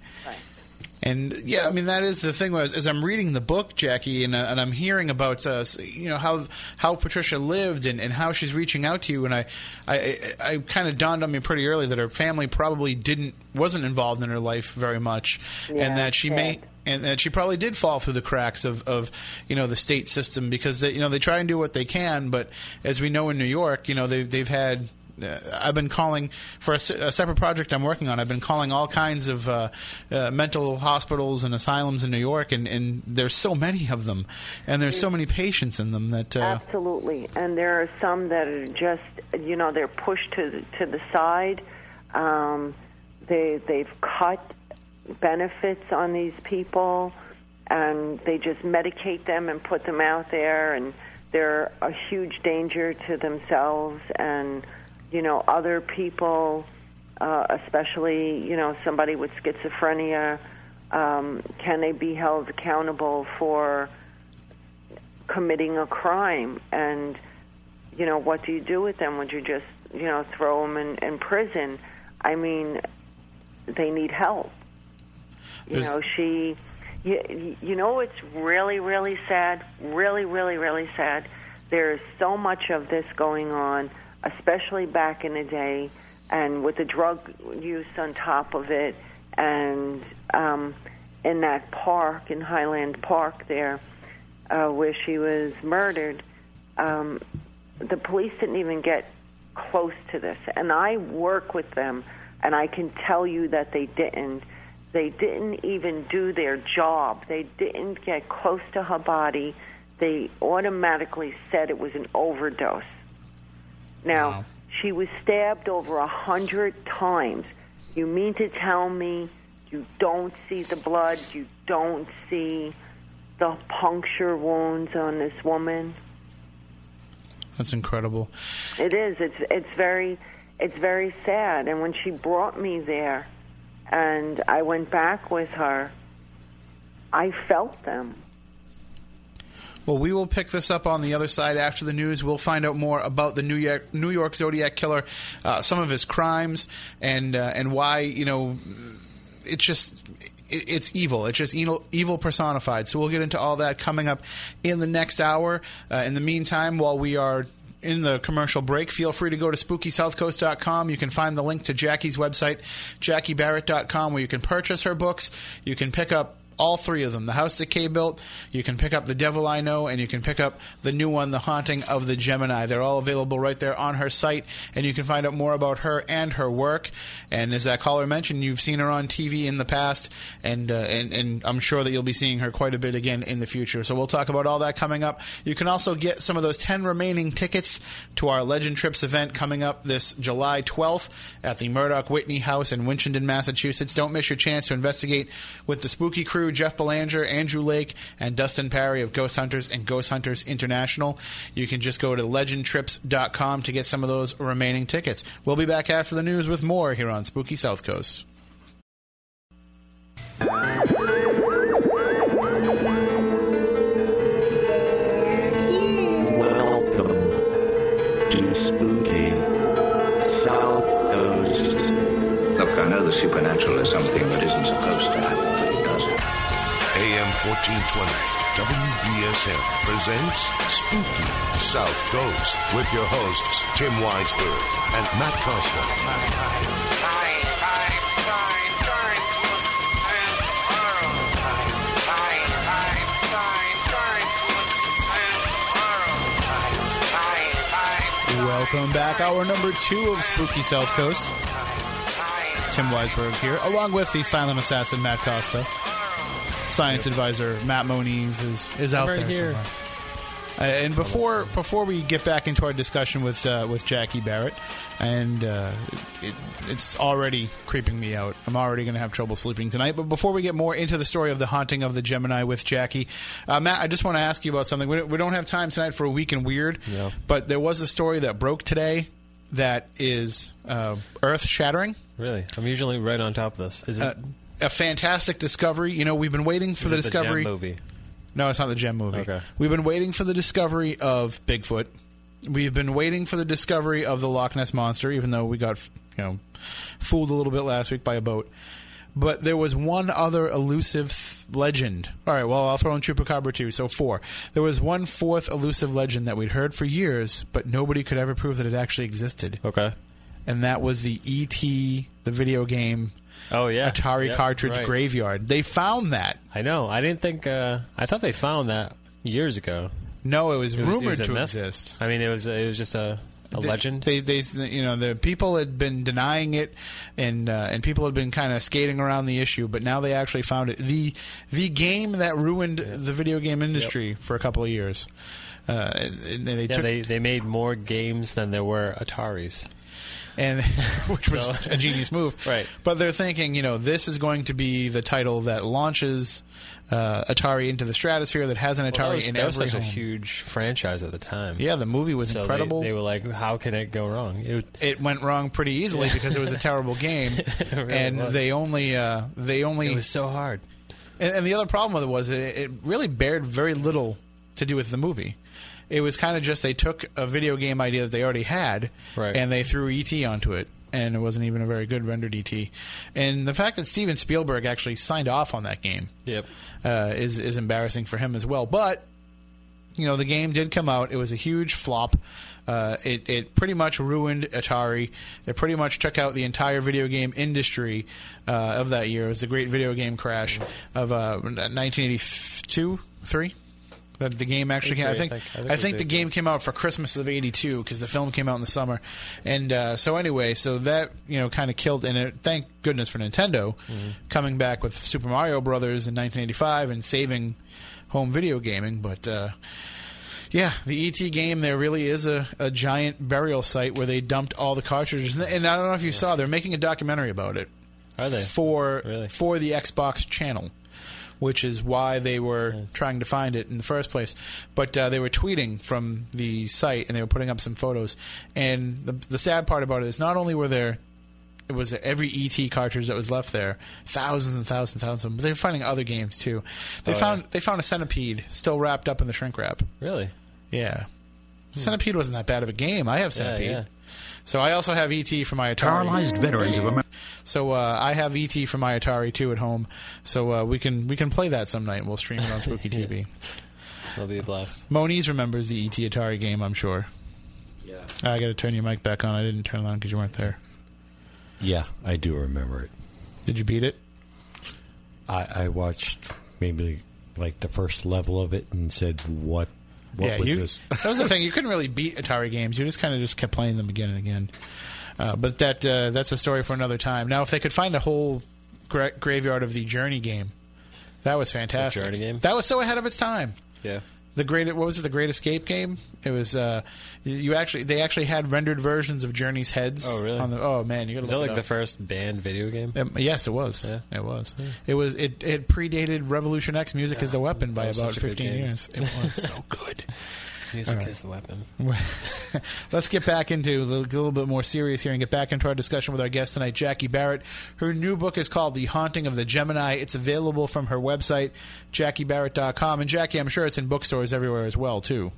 And yeah, I mean that is the thing. Was as I'm reading the book, Jackie, and, uh, and I'm hearing about uh, you know how how Patricia lived and, and how she's reaching out to you, and I I, I, kind of dawned on me pretty early that her family probably didn't wasn't involved in her life very much, Yeah, and that she may and that she probably did fall through the cracks of, of you know the state system because they, you know they try and do what they can, but as we know in New York, you know they they've had. Uh, I've been calling for a, a separate project I'm working on. I've been calling all kinds of uh, uh, mental hospitals and asylums in New York, and, and there's so many of them, and there's so many patients in them that uh, Absolutely, and there are some that are just you know they're pushed to the, to the side. Um, they they've cut benefits on these people, and they just medicate them and put them out there, and they're a huge danger to themselves and you know other people, uh, especially you know somebody with schizophrenia. Um, can they be held accountable for committing a crime? And you know what do you do with them? Would you just you know throw them in, in prison? I mean they need help. You There's- know she you, you know it's really really sad really really really sad. There's so much of this going on especially back in the day and with the drug use on top of it and um in that park in highland park there uh, where she was murdered, um, the police didn't even get close to this. And I work with them, and I can tell you that they didn't. They didn't even do their job. They didn't get close to her body. They automatically said it was an overdose. Now, Wow. she was stabbed over a hundred times. You mean to tell me you don't see the blood? You don't see the puncture wounds on this woman? That's incredible. It is. It's it's very it's very sad. And when she brought me there, and I went back with her, I felt them. Well, we will pick this up on the other side after the news. We'll find out more about the New York New York Zodiac killer, uh, some of his crimes, and uh, and why you know it's just it, it's evil. It's just evil, evil personified. So we'll get into all that coming up in the next hour. Uh, in the meantime, while we are in the commercial break, feel free to go to spookysouthcoast.com. You can find the link to Jackie's website, jackiebarrett.com, where you can purchase her books. You can pick up all three of them. The house that kay built you can pick up the devil i know and you can pick up the new one the haunting of the gemini. They're all available right there on her site and you can find out more about her and her work. And as that caller mentioned you've seen her on tv in the past and uh, and, and i'm sure that you'll be seeing her quite a bit again in the future. So we'll talk about all that coming up. You can also get some of those 10 remaining tickets to our legend trips event coming up this july 12th at the murdock whitney house in winchendon massachusetts. Don't miss your chance to investigate with the spooky crew Jeff Belanger, Andrew Lake, and Dustin Pari of Ghost Hunters and Ghost Hunters International. You can just go to legendtrips.com to get some of those remaining tickets. We'll be back after the news with more here on Spooky South Coast. Welcome to Spooky South Coast. Look, I know the supernatural is something 1420, WBSM presents Spooky South Coast with your hosts, Tim Weisberg and Matt Costa. Welcome back. Hour number two of Spooky South Coast. Tim Weisberg here, along with the silent assassin Matt Costa. Science advisor Matt Moniz is, is out right there here. somewhere. Uh, and before before we get back into our discussion with uh, with Jackie Barrett, and uh, it, it's already creeping me out. I'm already going to have trouble sleeping tonight. But before we get more into the story of the haunting of the Gemini with Jackie, uh, Matt, I just want to ask you about something. We don't, we don't have time tonight for a week in weird, Yeah. but there was a story that broke today that is uh, earth shattering. Really? I'm usually right on top of this. Is it Uh, a fantastic discovery. You know, we've been waiting for is the it discovery. Gem movie? No, it's not the gem movie. Okay. We've been waiting for the discovery of Bigfoot. We've been waiting for the discovery of the Loch Ness monster, even though we got you know fooled a little bit last week by a boat. But there was one other elusive legend. All right, well, I'll throw in Chupacabra too, so four. There was one fourth elusive legend that we'd heard for years, but nobody could ever prove that it actually existed. Okay. And that was the E.T., the video game Oh yeah. Atari Yep, cartridge right. graveyard. They found that. I know. I didn't think. Uh, I thought they found that years ago. No, it was It was- it rumored was to myth? exist. I mean, it was. It was just a, a They- legend. They, they, you know, the people had been denying it, and uh, and people had been kind of skating around the issue, but now they actually found it. the The game that ruined the video game industry for a couple of years. Uh, and they yeah, took, they they made more games than there were Ataris. And (laughs) which was So- a genius move, Right. But they're thinking, you know, this is going to be the title that launches uh, Atari into the stratosphere that has an Well, Atari that was, in that was every such a huge franchise at the time. yeah, the movie was So incredible. They, were like, "How can it go wrong?" It, it went wrong pretty easily because it was a terrible game, (laughs) really and was. they only uh, they only it was so hard. and, and the other problem with it was it, it really bared very little to do with the movie. It was kind of just they took a video game idea that they already had, Right. and they threw ET onto it, and it wasn't even a very good rendered ET. And the fact that Steven Spielberg actually signed off on that game Yep. uh, is is embarrassing for him as well. But you know, the game did come out. It was a huge flop. Uh, it it pretty much ruined Atari. It pretty much took out the entire video game industry uh, of that year. It was the great video game crash of uh, 1982, three. That the game actually came. I think. I think, I think it the did, game came out for Christmas of '82 because the film came out in the summer, and uh, so anyway, so that you know kind of killed. And it, thank goodness for Nintendo Mm-hmm. coming back with Super Mario Brothers in 1985 and saving home video gaming. But uh, yeah, the ET game there really is a, a giant burial site where they dumped all the cartridges. And I don't know if you saw, they're making a documentary about it Are they? for Really? for the Xbox channel, which is why they were trying to find it in the first place. But uh, they were tweeting from the site and they were putting up some photos. And the, the sad part about it is not only were there it was every ET cartridge that was left there, thousands and thousands and thousands of them. But they were finding other games too. They Oh, found yeah. they found a centipede still wrapped up in the shrink wrap. Really? Yeah, centipede wasn't that bad of a game. I have Hmm. Yeah, centipede. yeah. So I also have ET for my Atari. Paralyzed veterans of America. So uh, I have ET for my Atari too at home. So uh, we can we can play that some night. and We'll stream it on Spooky (laughs) TV. That'll be a blast. Moniz remembers the ET Atari game. I'm sure. Yeah. I got to turn your mic back on. I didn't turn it on because you weren't there. Yeah, I do remember it. Did you beat it? I, I watched maybe like the first level of it and said, "What? What yeah, was you, this?" (laughs) that was the thing. You couldn't really beat Atari games. You just kind of just kept playing them again and again. Uh, but that uh, that's a story for another time. Now, if they could find a whole gra- graveyard of the Journey game, that was fantastic. Journey game? That was so ahead of its time. Yeah. The great what was it? The Great Escape game. It was uh, you actually they actually had rendered versions of Journey's heads. Oh, really? On the, oh man, you got to Is that look like it the first banned video game? Um, yes, it was. Yeah. It was. It was. It, it predated Revolution X Music as the Weapon by about such a good fifteen years. It was so (laughs) good. Music All right. is the weapon. (laughs) Let's get back into a little, a little bit more serious here and get back into our discussion with our guest tonight, Jackie Barrett. Her new book is called The Haunting of the Gemini. It's available from her website, JackieBarrett.com. And Jackie, I'm sure it's in bookstores everywhere as well, too.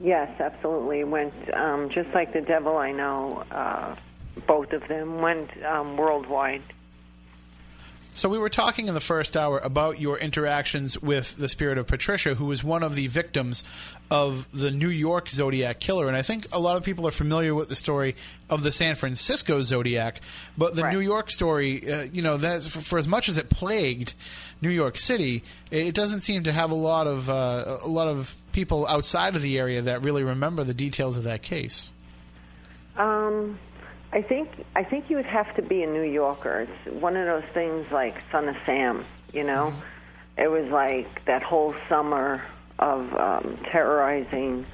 Yes, absolutely. Went um, just like the devil I know. Uh, both of them went um, worldwide. So we were talking in the first hour about your interactions with the spirit of Patricia, who was one of the victims of the New York Zodiac killer. And I think a lot of people are familiar with the story of the San Francisco Zodiac, but the Right. New York story, uh, you know, that's for, for as much as it plagued New York City, it doesn't seem to have a lot of uh, a lot of people outside of the area that really remember the details of that case. Um, I think I think you would have to be a New Yorker. It's one of those things like Son of Sam. You know, it was like that whole summer of um, terrorizing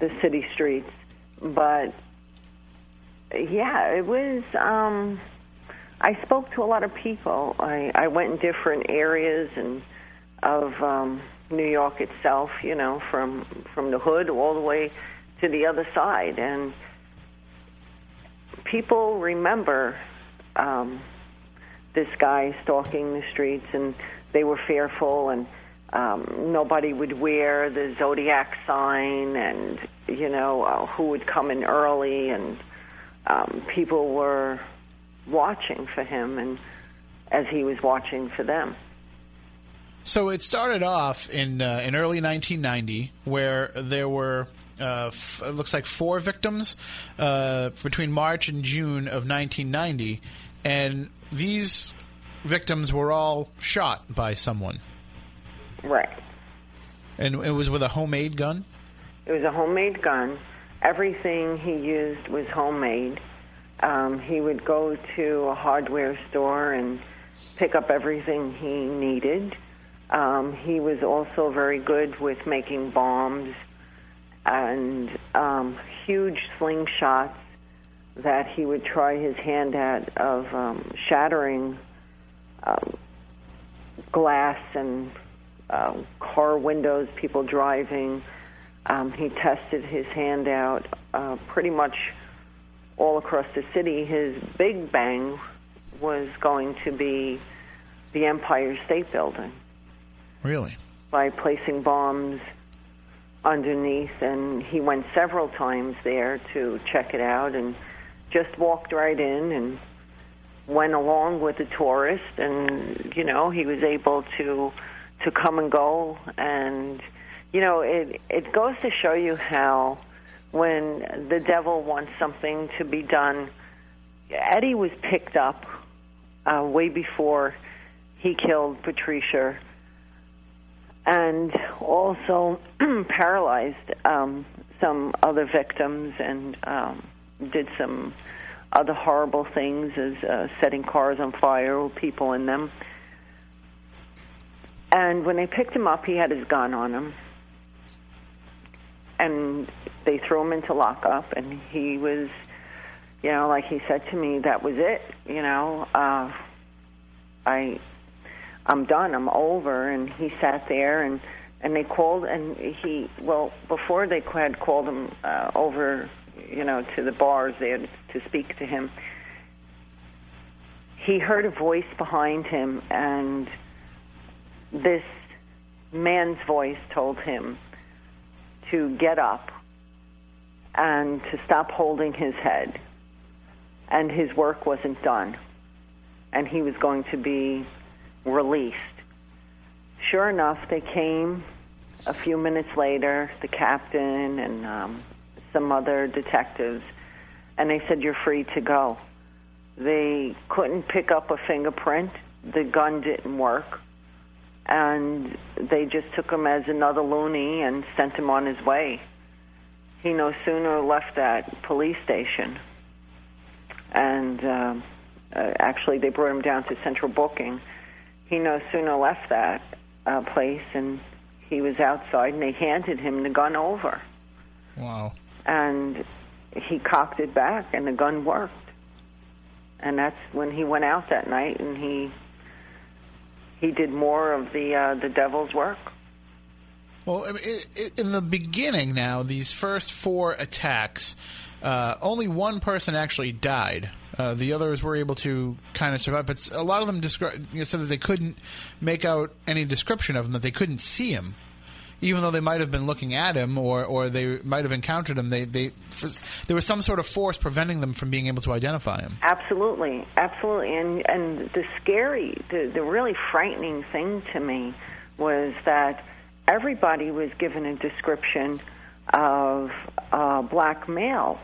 the city streets. But yeah, it was. Um, I spoke to a lot of people. I, I went in different areas and of um, New York itself. You know, from from the hood all the way to the other side, and people remember um, this guy stalking the streets, and they were fearful, and um, nobody would wear the zodiac sign, and you know uh, who would come in early, and um, people were watching for him, and as he was watching for them. So it started off in uh, in early 1990, where there were uh, f- it looks like four victims uh, between March and June of 1990, and these victims were all shot by someone, Right. and it was with a homemade gun. It was a homemade gun. Everything he used was homemade. Um, he would go to a hardware store and pick up everything he needed. Um, he was also very good with making bombs and um, huge slingshots that he would try his hand at of um, shattering um, glass and uh, car windows, people driving. Um, he tested his hand out uh, pretty much all across the city. His big bang was going to be the Empire State Building Really? by placing bombs underneath, and he went several times there to check it out and just walked right in and went along with the tourist and you know he was able to to come and go. And you know it it goes to show you how when the devil wants something to be done Eddie was picked up uh, way before he killed Patricia and also (clears throat) paralyzed um, some other victims and um, did some other horrible things as uh, setting cars on fire with people in them. And when they picked him up, he had his gun on him. And they threw him into lockup, and he was, you know, like he said to me, that was it. You know, uh, I, I'm done. I'm over. And he sat there, and and they called, and he, well, before they had called him uh, over, you know, to the bars there to speak to him. He heard a voice behind him, and this man's voice told him to get up and to stop holding his head. And his work wasn't done. And he was going to be released. Sure enough, they came a few minutes later, the captain and um, some other detectives, and they said, You're free to go. They couldn't pick up a fingerprint, the gun didn't work and they just took him as another loony and sent him on his way. He no sooner left that police station, and uh, uh, actually they brought him down to central booking. He no sooner left that uh, place, and he was outside, and they handed him the gun over, Wow. and he cocked it back, and the gun worked. And that's when he went out that night, and he he did more of the uh, the devil's work. Well, it, it, in the beginning, now these first four attacks, uh, only one person actually died. Uh, the others were able to kind of survive, but a lot of them descri- you know, said that they couldn't make out any description of him, that they couldn't see him, even though they might have been looking at him or, or they might have encountered him. They, they there was some sort of force preventing them from being able to identify him. Absolutely, absolutely, and and the scary, the the really frightening thing to me was that everybody was given a description of a black male,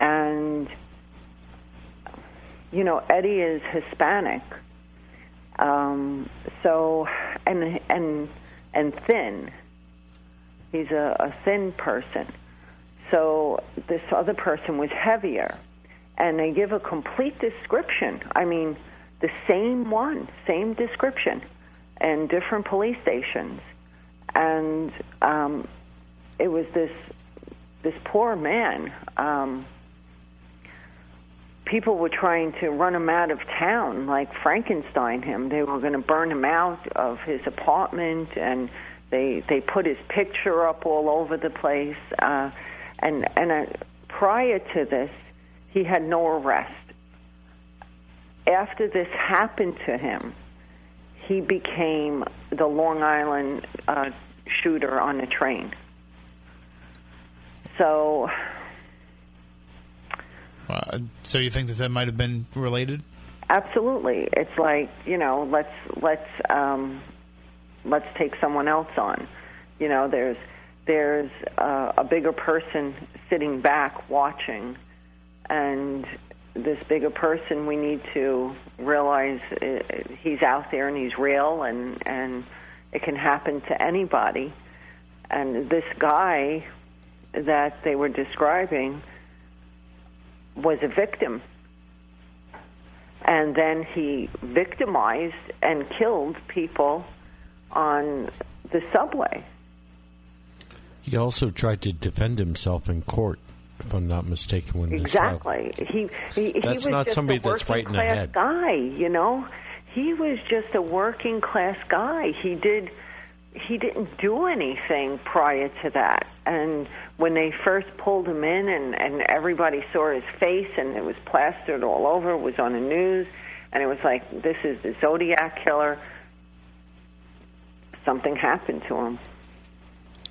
and you know Eddie is Hispanic, um, so and and and thin. He's a, a thin person. So this other person was heavier. And they give a complete description. I mean, the same one, same description, in different police stations. And um, it was this this poor man. Um, people were trying to run him out of town, like Frankenstein him. They were going to burn him out of his apartment, and they they put his picture up all over the place. Uh, and and uh, prior to this, he had no arrest. After this happened to him, he became the Long Island uh, shooter on the train. So Uh, so you think that that might have been related? Absolutely, it's like you know, let's let's um, let's take someone else on. You know, there's there's uh, a bigger person sitting back watching, and this bigger person, we need to realize uh, he's out there and he's real, and and it can happen to anybody. And this guy that they were describing was a victim and then he victimized and killed people on the subway. He also tried to defend himself in court, if I'm not mistaken. When Exactly. He he, he That's was not just somebody a that's right in the head. guy. You know, he was just a working class guy. He did he didn't do anything prior to that. And when they first pulled him in, and and everybody saw his face, and it was plastered all over, it was on the news, and it was like this is the Zodiac killer. Something happened to him.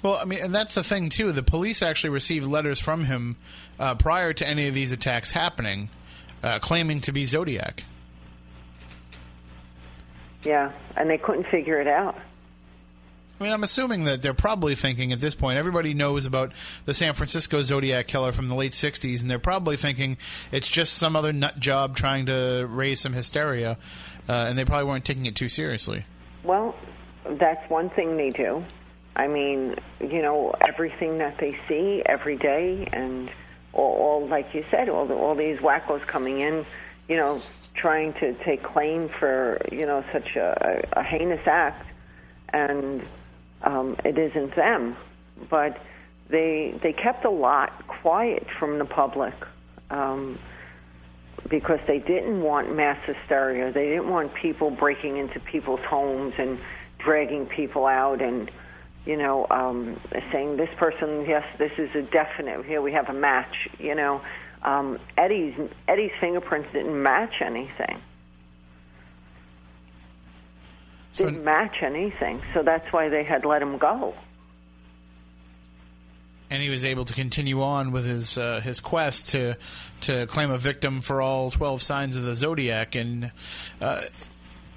Well, I mean, and that's the thing too. The police actually received letters from him uh, prior to any of these attacks happening, uh, claiming to be Zodiac. Yeah, and they couldn't figure it out. I mean, I'm assuming that they're probably thinking at this point, everybody knows about the San Francisco Zodiac killer from the late 60s, and they're probably thinking it's just some other nut job trying to raise some hysteria, uh, and they probably weren't taking it too seriously. Well, that's one thing they do. I mean, you know, everything that they see every day, and all, all like you said, all the, all these wackos coming in, you know, trying to take claim for you know such a, a heinous act, and um, it isn't them, but they they kept a lot quiet from the public. Um, because they didn't want mass hysteria. They didn't want people breaking into people's homes and dragging people out and, you know, um, saying this person, yes, this is a definite. Here we have a match. You know, um, Eddie's Eddie's fingerprints didn't match anything. Didn't match anything, so that's why they had let him go. and he was able to continue on with his uh, his quest to to claim a victim for all twelve signs of the zodiac, and uh,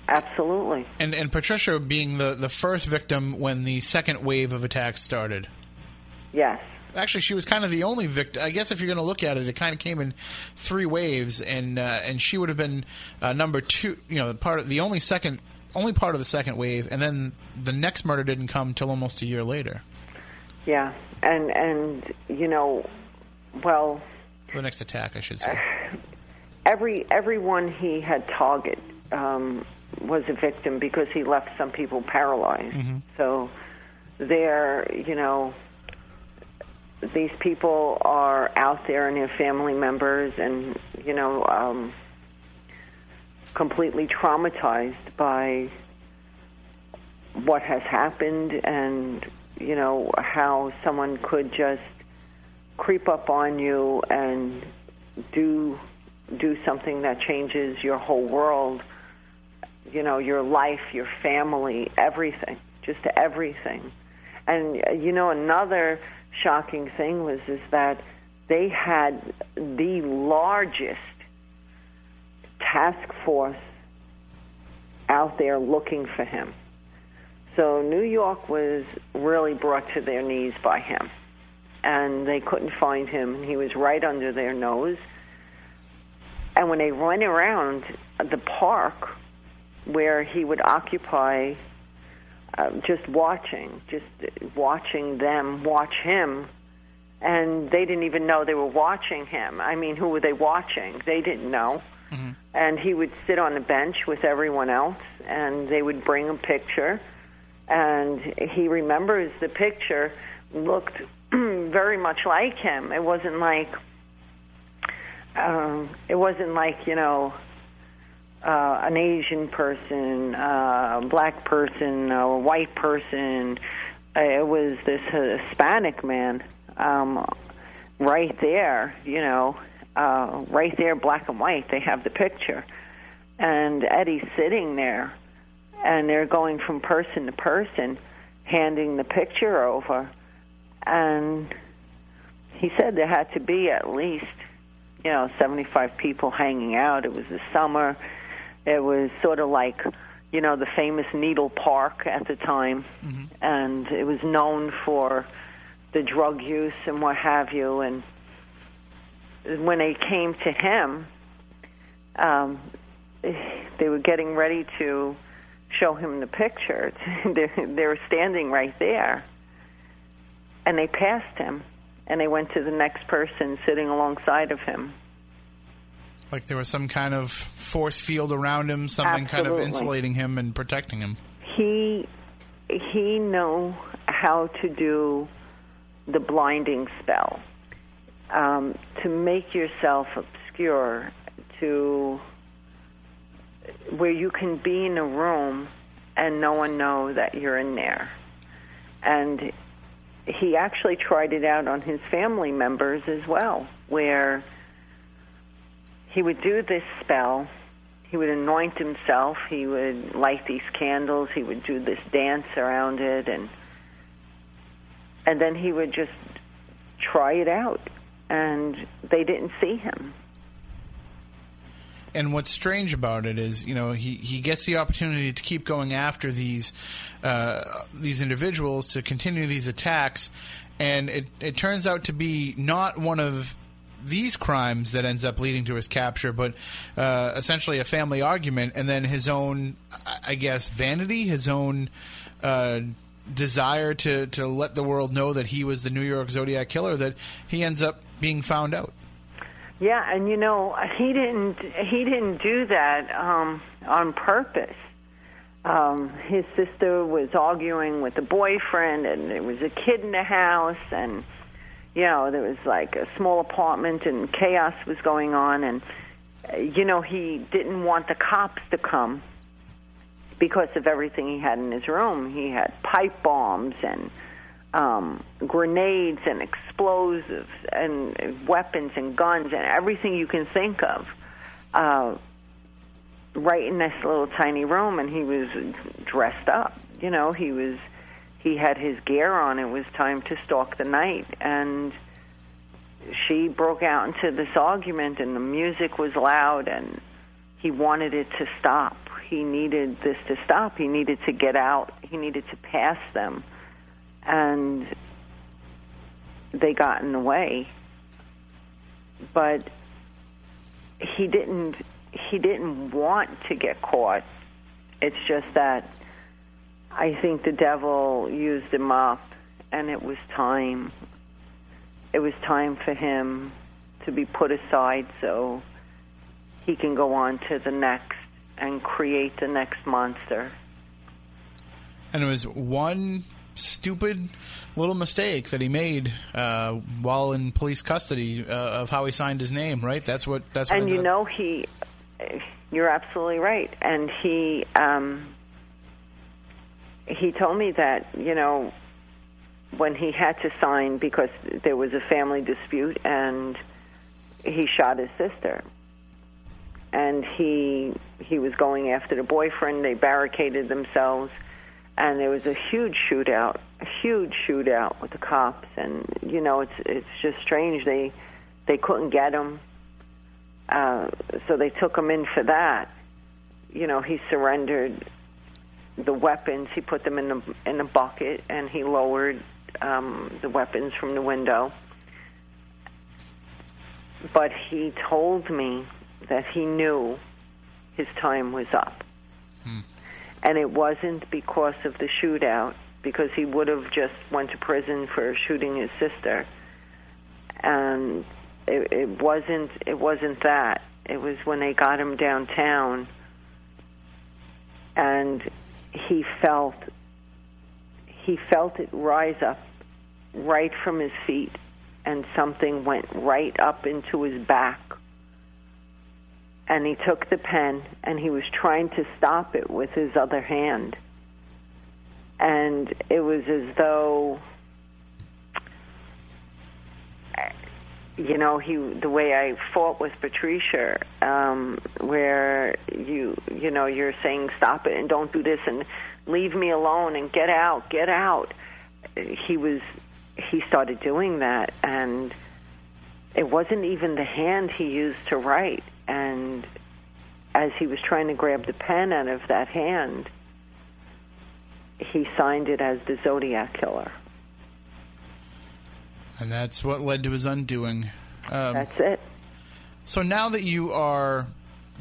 absolutely, and and Patricia being the the first victim when the second wave of attacks started. Yes. Actually, she was kind of the only victim. I guess if you're going to look at it, it kind of came in three waves, and uh, and she would have been uh, number two. You know, part of the only second, only part of the second wave, and then the next murder didn't come till almost a year later. Yeah, and and you know, well, The next attack, I should say. (sighs) every everyone he had target um, was a victim because he left some people paralyzed. So they're you know these people are out there and their family members and you know um, completely traumatized by what has happened and you know how someone could just creep up on you and do do something that changes your whole world you know your life your family everything just everything. And you know another shocking thing was is that they had the largest task force out there looking for him so New York was really brought to their knees by him and they couldn't find him he was right under their nose and when they went around the park where he would occupy uh, just watching, just watching them watch him, and they didn't even know they were watching him. I mean, who were they watching? They didn't know. And he would sit on the bench with everyone else, and they would bring a picture, and he remembers the picture looked (clears throat) very much like him. It wasn't like um, it wasn't like you know uh, an Asian person, uh, a black person, a white person. Uh, it was this Hispanic man um, right there, you know, uh, right there, black and white. They have the picture. And Eddie's sitting there, and they're going from person to person, handing the picture over. And he said there had to be at least, you know, 75 people hanging out. It was the summer. It was sort of like, you know, the famous Needle Park at the time, and it was known for the drug use and what have you. And when they came to him, um, they were getting ready to show him the picture. (laughs) they, they were standing right there, and they passed him, and they went to the next person sitting alongside of him. Like there was some kind of force field around him, something kind of insulating him and protecting him. he he knew how to do the blinding spell um, to make yourself obscure to where you can be in a room and no one know that you're in there. And he actually tried it out on his family members as well where he would do this spell. He would anoint himself. He would light these candles. He would do this dance around it. And and then he would just try it out and they didn't see him. And what's strange about it is, you know, he, he gets the opportunity to keep going after these uh, these individuals to continue these attacks, and it it turns out to be not one of these crimes that ends up leading to his capture, but uh, essentially a family argument, and then his own, I guess, vanity, his own uh, desire to to let the world know that he was the New York Zodiac killer that he ends up being found out. Yeah, and you know he didn't he didn't do that um, on purpose. Um, his sister was arguing with the boyfriend, and there was a kid in the house, and you know there was like a small apartment, and chaos was going on, and uh, you know he didn't want the cops to come because of everything he had in his room. He had pipe bombs and um, grenades and explosives and weapons and guns and everything you can think of. Uh, right in this little tiny room, and he was dressed up. You know, he was he had his gear on. It was time to stalk the night, and she broke out into this argument, and the music was loud, and he wanted it to stop. He needed this to stop. He needed to get out. He needed to pass them, and they got in the way. But he didn't he didn't want to get caught. It's just that I think the devil used him up, and it was time. It was time for him to be put aside so he can go on to the next and create the next monster. And it was one stupid little mistake that he made uh, while in police custody uh, of how he signed his name. Right? That's what. That's what. and you ended up- know he you're absolutely right and he um he told me that you know when he had to sign because there was a family dispute and he shot his sister and he he was going after the boyfriend they barricaded themselves and there was a huge shootout a huge shootout with the cops and you know it's it's just strange they they couldn't get him uh, so they took him in for that. You know, he surrendered the weapons. He put them in the in a bucket, and he lowered um, the weapons from the window. But he told me that he knew his time was up, and it wasn't because of the shootout, because he would have just went to prison for shooting his sister, and it, it wasn't it wasn't that. It was when they got him downtown and he felt he felt it rise up right from his feet and something went right up into his back. And he took the pen and he was trying to stop it with his other hand. And it was as though you know he the way I fought with Patricia, um, where you you know you're saying stop it and don't do this and leave me alone and get out, get out. He was he started doing that and it wasn't even the hand he used to write and as he was trying to grab the pen out of that hand he signed it as the Zodiac killer. and that's what led to his undoing. Um, That's it. So now that you are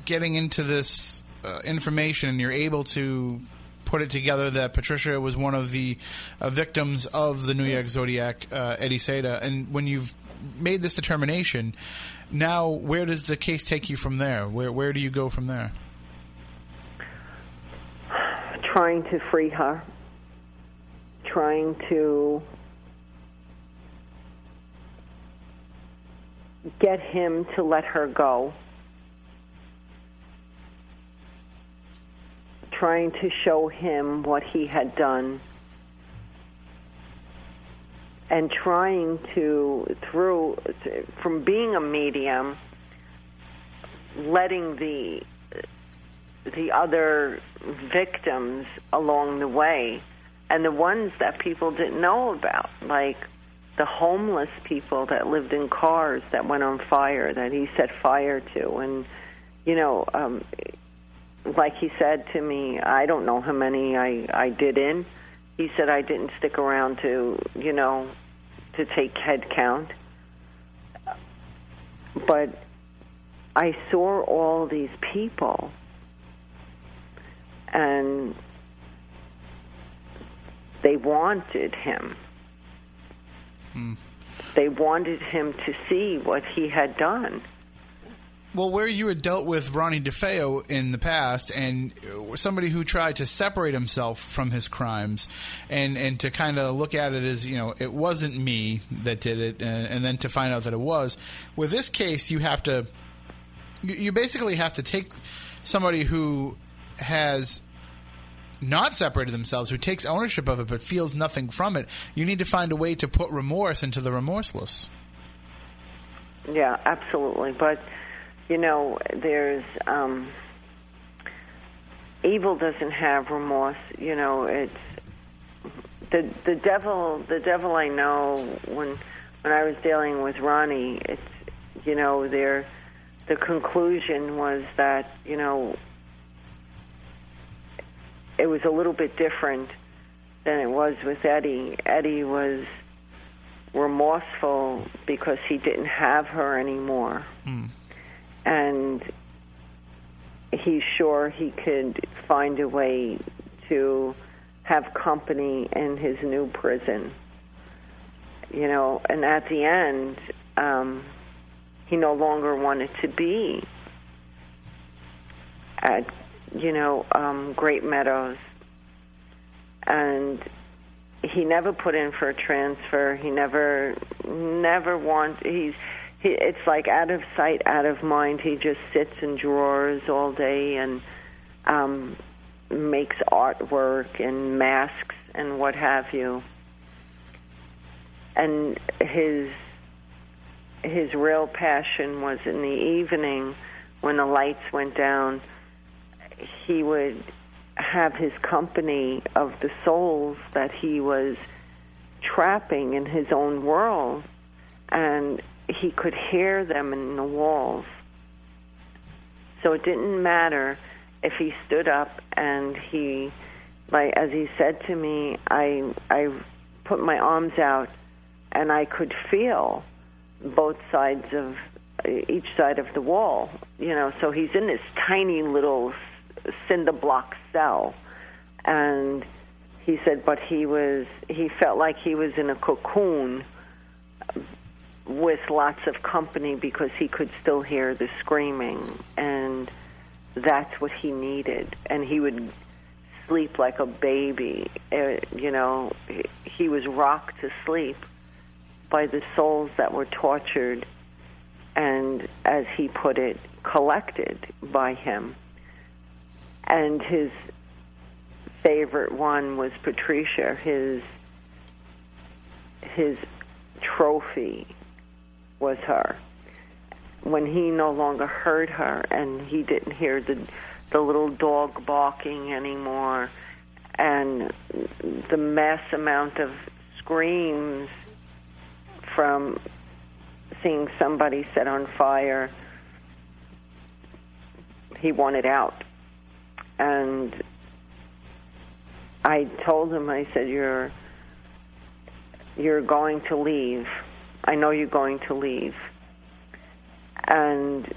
getting into this uh, information and you're able to put it together that Patricia was one of the uh, victims of the New York Zodiac, uh, Eddie Seda, and when you've made this determination, now where does the case take you from there? Where where do you go from there? trying to free her, trying to get him to let her go, trying to show him what he had done, and trying to, through, from being a medium, letting the the other victims along the way and the ones that people didn't know about like the homeless people that lived in cars that went on fire that he set fire to. And you know um like he said to me i don't know how many i i did in he said i didn't stick around to you know to take head count but i saw all these people and they wanted him. Hmm. They wanted him to see what he had done. Well, where you had dealt with Ronnie DeFeo in the past, and uh, somebody who tried to separate himself from his crimes, and and to kind of look at it as you know it wasn't me that did it, and, and then to find out that it was. With this case, you have to, you basically have to take somebody who has not separated themselves, who takes ownership of it but feels nothing from it. You need to find a way to put remorse into the remorseless. Yeah, absolutely. But you know, there's um, evil doesn't have remorse. You know, it's the the devil. The devil I know when when I was dealing with Ronnie. It's you know, there the conclusion was that you know it was a little bit different than it was with Eddie. Eddie was remorseful because he didn't have her anymore and he's sure he could find a way to have company in his new prison. You know, and at the end, um, he no longer wanted to be at, you know, um, Great Meadows. And he never put in for a transfer. He never, never want. He's he, it's like out of sight, out of mind. He just sits in drawers all day and um, makes artwork and masks and what have you. And his his real passion was in the evening when the lights went down. He would have his company of the souls that he was trapping in his own world, and he could hear them in the walls. So it didn't matter if he stood up and he, like as he said to me, I I put my arms out and I could feel both sides of each side of the wall. You know, so he's in this tiny little cinder block cell, and he said, but he was he felt like he was in a cocoon with lots of company because he could still hear the screaming and that's what he needed. And he would sleep like a baby. Uh, you know he, was rocked to sleep by the souls that were tortured and as he put it collected by him. And his favorite one was Patricia his his trophy was her. When he no longer heard her and he didn't hear the the little dog barking anymore and the mass amount of screams from seeing somebody set on fire he wanted out and I told him I said you're you're going to leave I know you're going to leave. And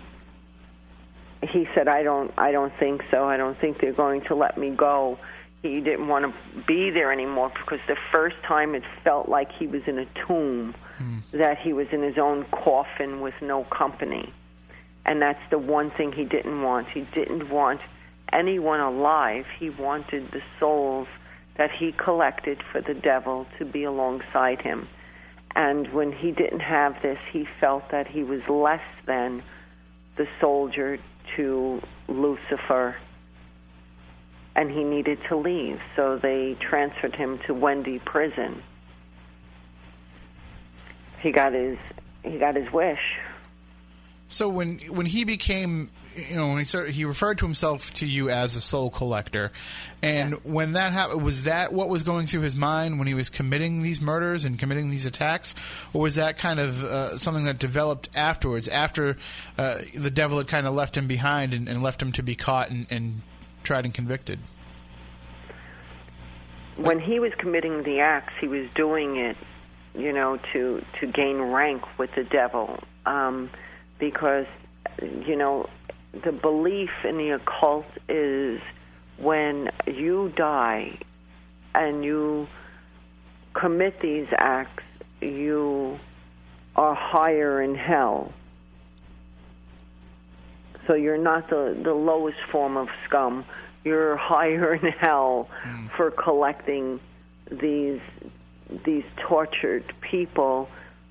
he said, I don't, I don't think so. I don't think they're going to let me go. He didn't want to be there anymore because the first time it felt like he was in a tomb, hmm. that he was in his own coffin with no company. And that's the one thing he didn't want. He didn't want anyone alive. He wanted the souls that he collected for the devil to be alongside him. And when he didn't have this, he felt that he was less than the soldier to Lucifer and he needed to leave. So they transferred him to Wende prison. He got his he got his wish. So when when he became, you know, when he started, he referred to himself to you as a soul collector, and when that happened, was that what was going through his mind when he was committing these murders and committing these attacks, or was that kind of uh, something that developed afterwards, after uh, the devil had kind of left him behind and, and left him to be caught and, and tried and convicted? When he was committing the acts, he was doing it, you know, to to gain rank with the devil, um, because you know the belief in the occult is when you die and you commit these acts, you are higher in hell. So you're not the, the lowest form of scum. You're (laughs) higher in hell for collecting these these tortured people,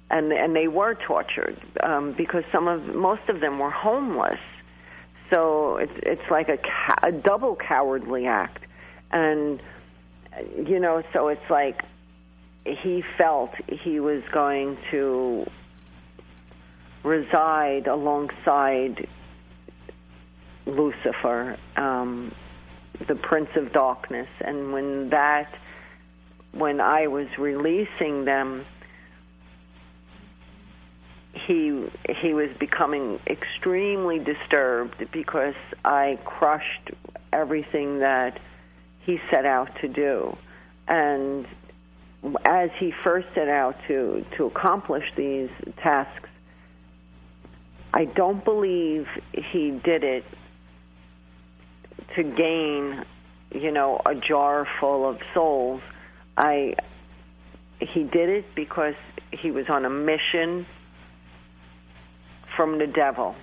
and and they were tortured um, because some of most of them were homeless. So it's it's like a, a double cowardly act, and you know, so it's like he felt he was going to reside alongside Lucifer, um, the Prince of Darkness, and when that, when I was releasing them, he he was becoming extremely disturbed because I crushed everything that he set out to do, and as he first set out to to accomplish these tasks, I don't believe he did it to gain, you know, a jar full of souls. I he did it because he was on a mission from the devil.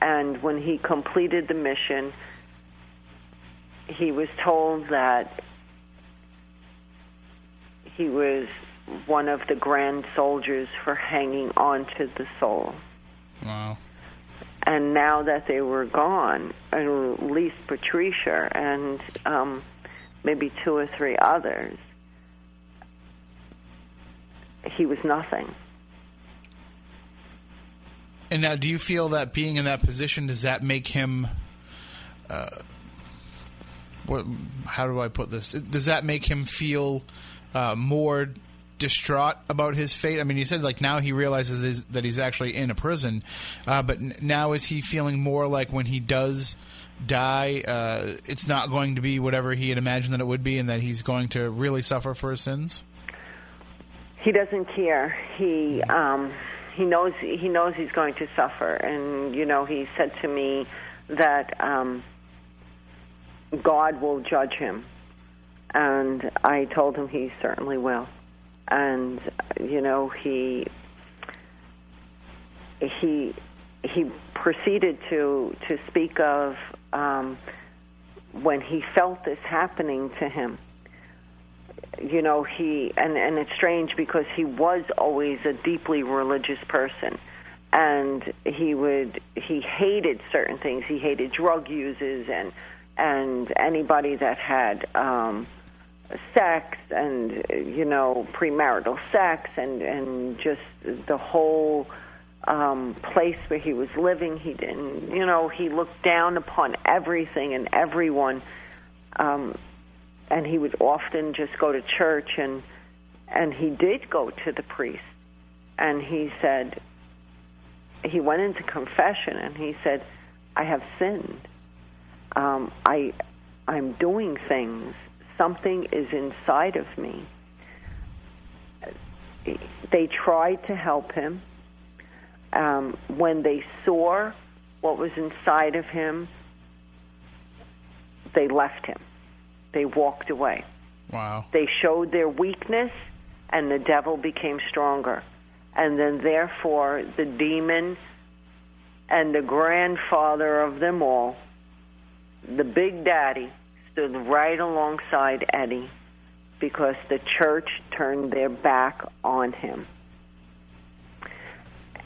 And when he completed the mission, he was told that he was one of the grand soldiers for hanging on to the soul. Wow. And now that they were gone, at least Patricia and um, maybe two or three others, he was nothing. And now, do you feel that being in that position does that make him? Uh, what? How do I put this? Does that make him feel uh, more distraught about his fate? I mean, he said like now he realizes that he's actually in a prison, uh, but now is he feeling more like when he does die, uh, it's not going to be whatever he had imagined that it would be, and that he's going to really suffer for his sins? He doesn't care. He um, he knows he knows he's going to suffer, and you know he said to me that um, God will judge him, and I told him he certainly will, and you know he he he proceeded to to speak of um, when he felt this happening to him you know he and and it's strange because he was always a deeply religious person. And he would he hated certain things. He hated drug users and and anybody that had um sex and you know premarital sex and and just the whole um place where he was living. He didn't you know he looked down upon everything and everyone um and he would often just go to church and and he did go to the priest. And he said he went into confession and he said i have sinned. Um i i'm doing things. Something is inside of me. They tried to help him. Um when they saw what was inside of him they left him they walked away. Wow. They showed their weakness, and the devil became stronger. And then, therefore, the demon and the grandfather of them all, the big daddy, stood right alongside Eddie because the church turned their back on him.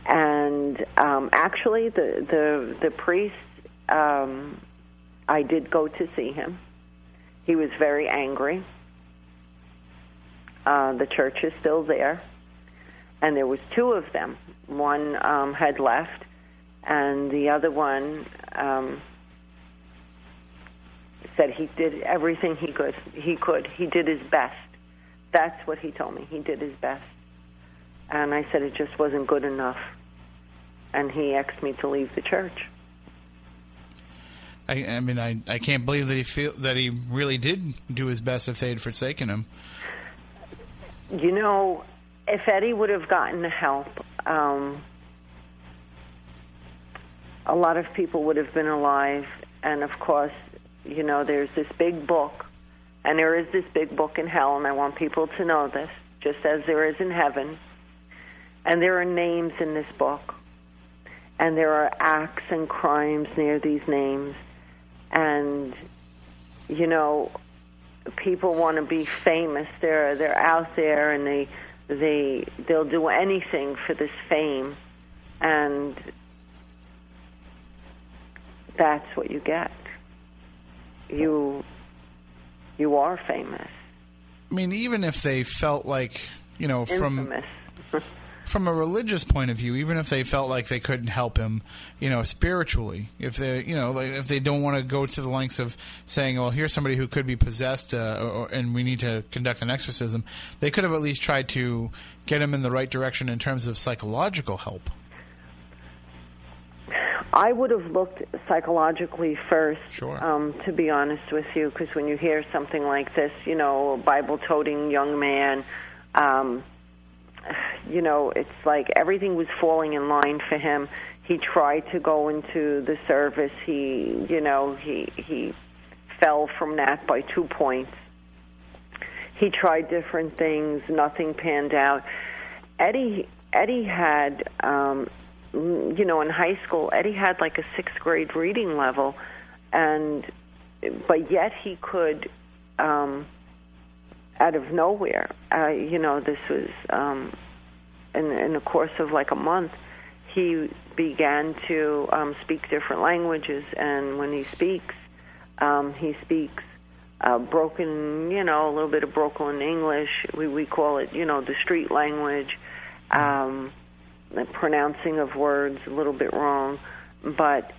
And um, actually, the the the priest, um, I did go to see him he was very angry. Uh, the church is still there, and there was two of them. One um, had left, and the other one um, said he did everything he could. He could. He did his best. That's what he told me. He did his best, and I said it just wasn't good enough, and he asked me to leave the church. I, I mean, I, I can't believe that he feel that he really did do his best if they had forsaken him. You know, if Eddie would have gotten the help, um, a lot of people would have been alive. And of course, you know, there's this big book And there is this big book in hell, and I want people to know this, just as there is in heaven. And there are names in this book, and there are acts and crimes near these names. And, you know, people want to be famous. They're they're out there, and they they they'll do anything for this fame, and that's what you get. You you are famous. I mean, even if they felt like you know from Infamous. from (laughs) a religious point of view, even if they felt like they couldn't help him, you know, spiritually, if they, you know, like if they don't want to go to the lengths of saying, "Well, here's somebody who could be possessed, uh, or, and we need to conduct an exorcism," they could have at least tried to get him in the right direction in terms of psychological help. I would have looked psychologically first, Sure. um, to be honest with you, because when you hear something like this, you know, a Bible-toting young man, um, you know, it's like everything was falling in line for him. He tried to go into the service. He, you know, he he fell from that by two points. He tried different things. Nothing panned out. Eddie Eddie had, um, you know, in high school, Eddie had like a sixth grade reading level, and but yet he could, um, out of nowhere, uh, you know, this was um, in in the course of like a month, he began to um, speak different languages, and when he speaks, um, he speaks uh, broken, you know, a little bit of broken English. We we call it, you know, the street language. Um, the pronouncing of words a little bit wrong, but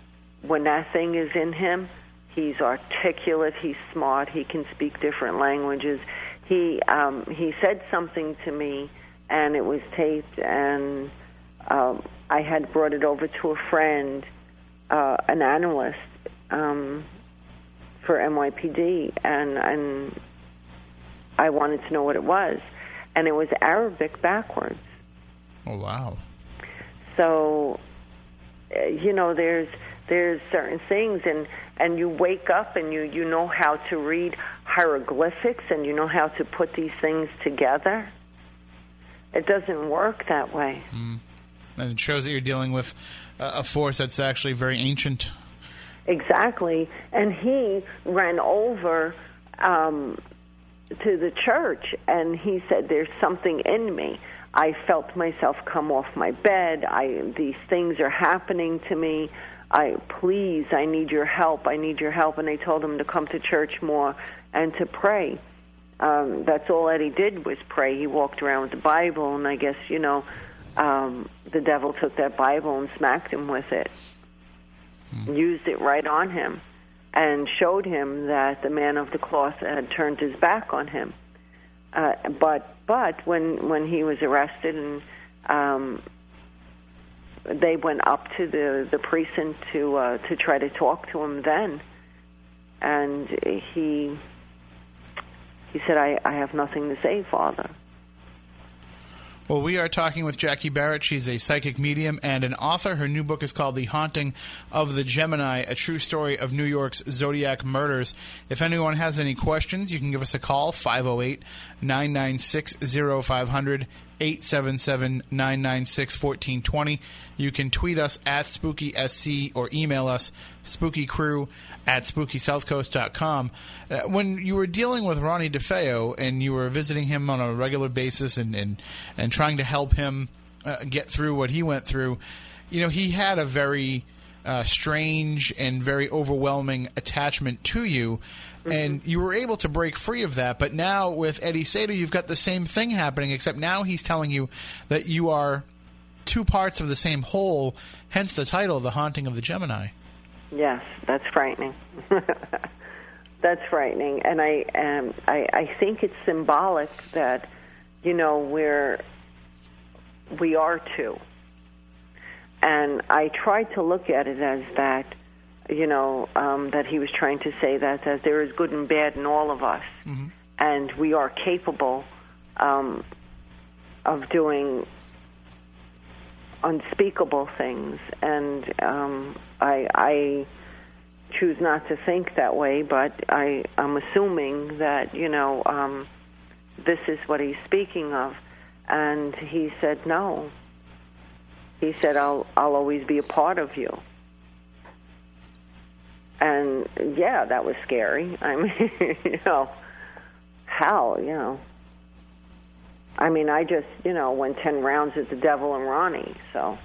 when that thing is in him, he's articulate. He's smart. He can speak different languages. He um, he said something to me, and it was taped, and um, I had brought it over to a friend, uh, an analyst. Um, for NYPD, and and I wanted to know what it was, and it was Arabic backwards. Oh wow! So, uh, you know, there's there's certain things, and and you wake up and you you know how to read hieroglyphics, and you know how to put these things together. It doesn't work that way. Mm. And it shows that you're dealing with a a force that's actually very ancient. Exactly. And he ran over um, to the church and he said, There's something in me. I felt myself come off my bed. I these things are happening to me. I please, I need your help. I need your help. And they told him to come to church more and to pray. Um, that's all Eddie did was pray. He walked around with the Bible, and I guess you know, um, the devil took that Bible and smacked him with it used it right on him and showed him that the man of the cloth had turned his back on him. Uh, but but when when he was arrested and um, they went up to the the precinct to uh, to try to talk to him then, and he he said, "I I have nothing to say, Father." Well, we are talking with Jackie Barrett. She's a psychic medium and an author. Her new book is called The Haunting of the Gemini, a true story of New York's Zodiac murders. If anyone has any questions, you can give us a call, 508 996 0500. 877-996-1420. You can tweet us at SpookySC or email us spookycrew at spookysouthcoast.com. Uh, when you were dealing with Ronnie DeFeo and you were visiting him on a regular basis and, and, and trying to help him uh, get through what he went through, you know, he had a very uh, strange and very overwhelming attachment to you. And you were able to break free of that. But now with Eddie Seda, you've got the same thing happening, except now he's telling you that you are two parts of the same whole, hence the title, The Haunting of the Gemini. Yes, that's frightening. (laughs) that's frightening, and I um, I, I think it's symbolic that you know we're we are too. and I tried to look at it as that, you know, um, that he was trying to say that that there is good and bad in all of us, Mhm. and we are capable um, of doing unspeakable things and um I I choose not to think that way, but I, I'm assuming that, you know, um, this is what he's speaking of. And he said, no. He said, I'll, I'll always be a part of you. And yeah, that was scary. (laughs) I mean, you know, how, you know. I mean, I just, you know, went 10 rounds with the devil and Ronnie, so.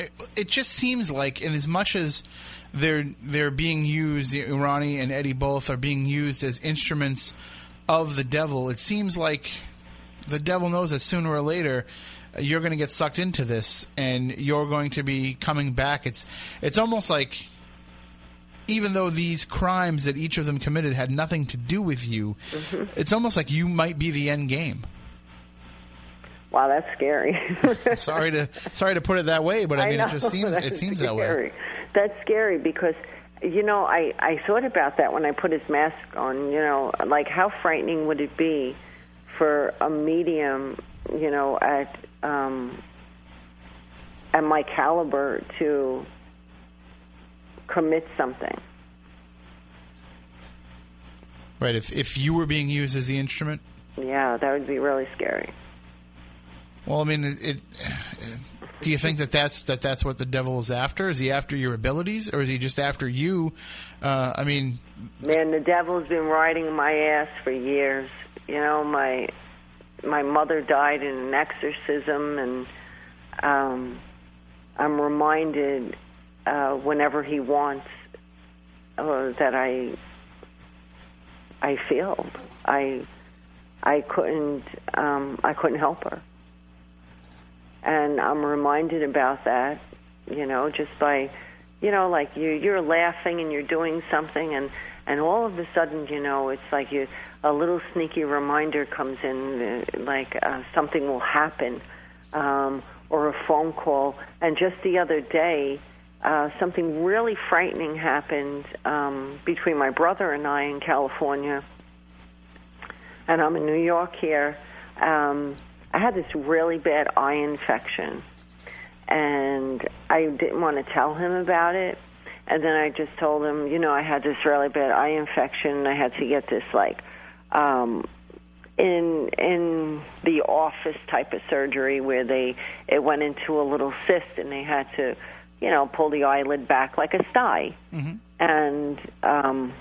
It, it just seems like, in as much as they're they're being used, Ronnie and Eddie both are being used as instruments of the devil. It seems like the devil knows that sooner or later uh, you're going to get sucked into this, and you're going to be coming back. It's it's almost like even though these crimes that each of them committed had nothing to do with you, mm-hmm. it's almost like you might be the end game. Wow, that's scary. (laughs) sorry to sorry to put it that way, but I, mean know, it just seems it seems that way. scary. That's scary because you know I I thought about that when I put his mask on. You know, like how frightening would it be for a medium, you know, at um, at my caliber to commit something. Right. If if you were being used as the instrument, Yeah, that would be really scary. Well, I mean, it, it. Do you think that that's that that's what the devil is after? Is he after your abilities, or is he just after you? Uh, I mean, Man, the devil's been riding my ass for years. You know, my my mother died in an exorcism, and um, I'm reminded uh, whenever he wants uh, that I I failed. I I couldn't um, I couldn't help her, and I'm reminded about that. You know, just by you know, like you you're laughing and you're doing something, and and all of a sudden, you know, it's like you a little sneaky reminder comes in, uh, like uh, something will happen, um, or a phone call. And just the other day, uh, something really frightening happened um, between my brother and I in California, and I'm in New York here. Um, I had this really bad eye infection, and I didn't want to tell him about it. And then I just told him, you know, I had this really bad eye infection, and I had to get this like um, in in the office type of surgery where they it went into a little cyst, and they had to, you know, pull the eyelid back like a sty and um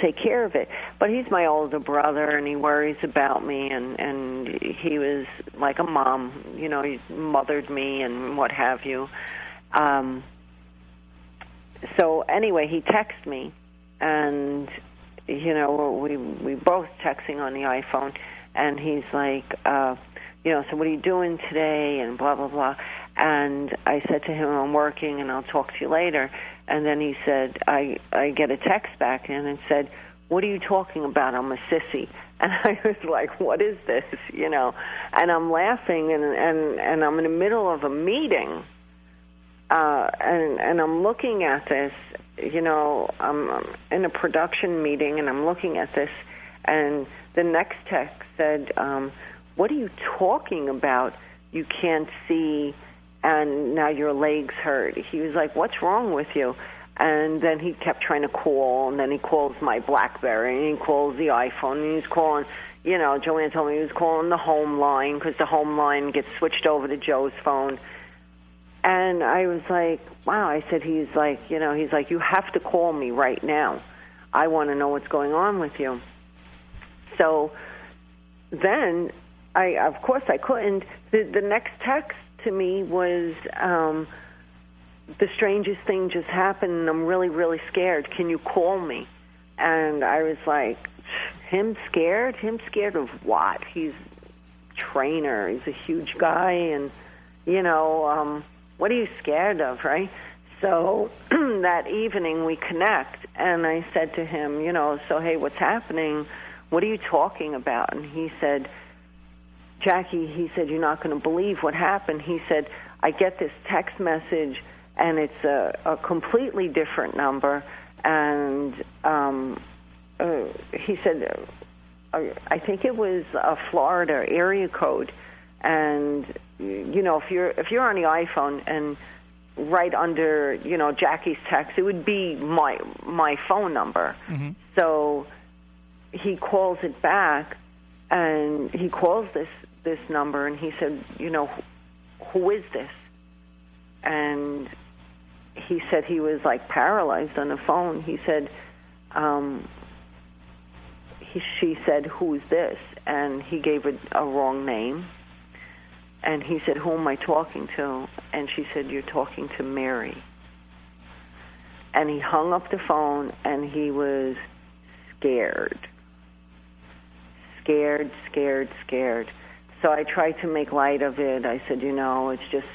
take care of it. But he's my older brother and he worries about me and and he was like a mom, you know, he mothered me and what have you. Um so anyway, he texted me and you know, we we both texting on the iPhone and he's like uh you know, so what are you doing today and blah blah blah. And I said to him, I'm working and I'll talk to you later. And then he said, I, I get a text back in and said, What are you talking about? I'm a sissy. (laughs) And I was like, What is this? (laughs) You know? And I'm laughing and, and, and I'm in the middle of a meeting. Uh, and, and I'm looking at this, you know, I'm, I'm in a production meeting and I'm looking at this. And the next text said, um, What are you talking about? You can't see and now your legs hurt. He was like, "What's wrong with you?" And then he kept trying to call, and then he calls my BlackBerry, and he calls the iPhone, and he's calling. You know, Joanne told me he was calling the home line because the home line gets switched over to Joe's phone. And I was like, "Wow!" I said, "He's like, you know, he's like, you have to call me right now. I want to know what's going on with you." So then, I of course I couldn't. The, the next text to me was um, the strangest thing just happened and I'm really, really scared. Can you call me? And I was like, him scared? Him scared of what? He's trainer. He's a huge guy and you know, um, what are you scared of, right? So (clears throat) that evening we connect and I said to him, you know, so hey, what's happening? What are you talking about? And he said, Jackie, he said, You're not going to believe what happened. He said, I get this text message, and it's a, a completely different number. And um, uh, he said, uh, I think it was a Florida area code. And you know, if you're if you're on the iPhone and right under you know Jackie's text, it would be my my phone number. So he calls it back, and he calls this this number, and he said, you know, who is this? And he said he was like paralyzed on the phone. He said, um, he, she said, "Who's this?" And he gave a, a wrong name. And he said, "Who am I talking to?" And she said, "You're talking to Mary." And he hung up the phone, and he was scared, scared, scared, scared. So I tried to make light of it. I said, "You know, it's just."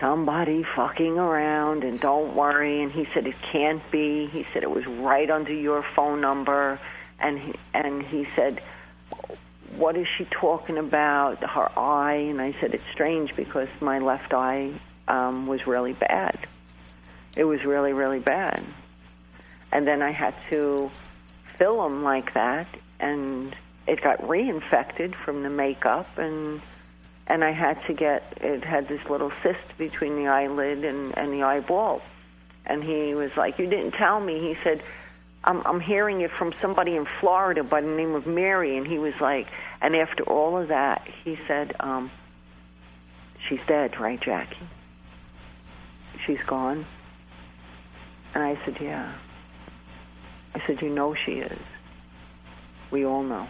Somebody fucking around, and don't worry. And he said it can't be. He said it was right under your phone number, and he, and he said, what is she talking about? Her eye. And I said, it's strange because my left eye um, was really bad. It was really, really bad. And then I had to fill them like that, and it got reinfected from the makeup, and and I had to get it had this little cyst between the eyelid and and the eyeball. And he was like, "You didn't tell me." He said, I'm, I'm hearing it from somebody in Florida by the name of Mary. And he was like, and after all of that, he said, um, she's dead, right, Jackie? She's gone. And I said, yeah. I said, you know she is. We all know.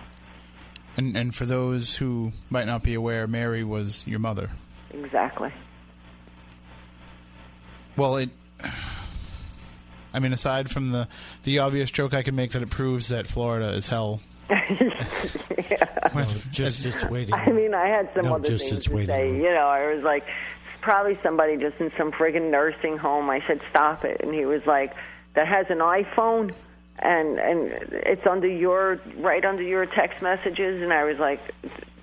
And and for those who might not be aware, Mary was your mother. Exactly. Well, it. I mean, aside from the the obvious joke I can make that it proves that Florida is hell. (laughs) yeah. just just waiting. I mean, I had some No, other just things to waiting say. room. You know, I was like, probably somebody just in some friggin' nursing home. I said, stop it, and he was like, that has an iPhone, and and it's under your right under your text messages, and I was like,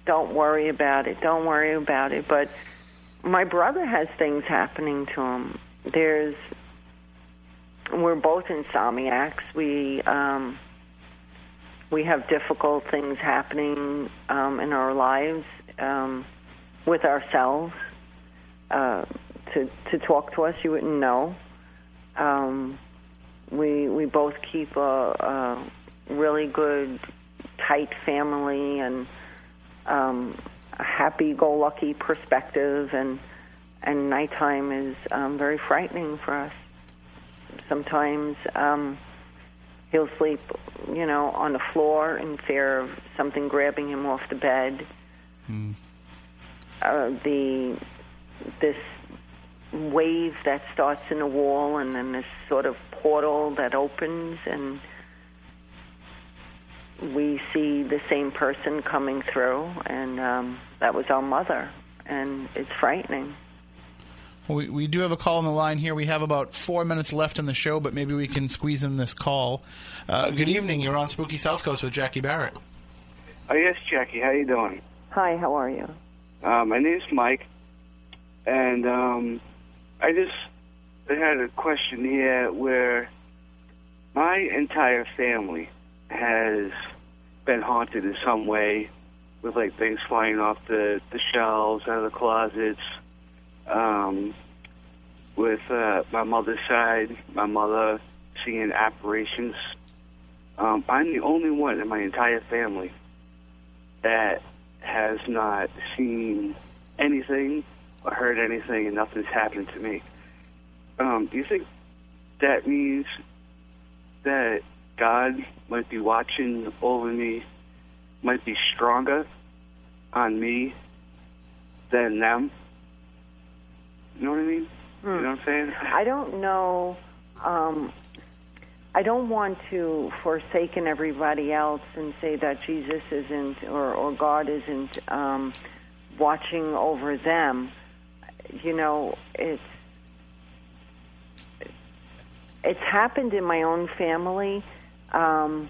don't worry about it, don't worry about it. But my brother has things happening to him. There's we're both insomniacs. We um, we have difficult things happening um, in our lives um, with ourselves. Uh, to to talk to us, you wouldn't know. Um, we we both keep a, a really good, tight family and um, a happy-go-lucky perspective, and and nighttime is um, very frightening for us. Sometimes um, he'll sleep, you know, on the floor in fear of something grabbing him off the bed. Uh, the this wave that starts in the wall, and then this sort of portal that opens, and we see the same person coming through, and um, that was our mother, and it's frightening. Well, we, we do have a call on the line here. We have about four minutes left in the show, but maybe we can squeeze in this call. Uh, good evening. You're on Spooky South Coast with Jackie Barrett. Oh yes, Jackie. How you doing? Hi, how are you? Uh, my name's Mike, and um, I just had a question here where my entire family has been haunted in some way, with like things flying off the the shelves, out of the closets. Um, with uh, my mother's side, my mother seeing apparitions. Um, I'm the only one in my entire family that has not seen anything or heard anything, and nothing's happened to me. Um, do you think that means that God might be watching over me, might be stronger on me than them? You know what I mean? You know what I'm saying? I don't know. Um, I don't want to forsaken everybody else and say that Jesus isn't or, or God isn't um, watching over them. You know, it's it's happened in my own family, um,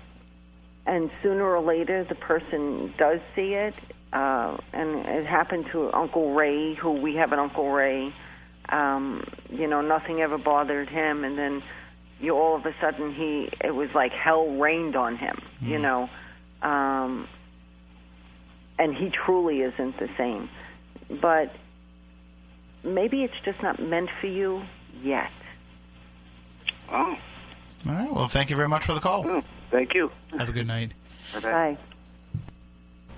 and sooner or later the person does see it. Uh, and it happened to Uncle Ray, who we have an Uncle Ray. Um, you know, nothing ever bothered him, and then you all of a sudden he it was like hell rained on him. You know, um, and he truly isn't the same. But maybe it's just not meant for you yet. Oh, All right. Well, thank you very much for the call. thank you. Have a good night. Bye.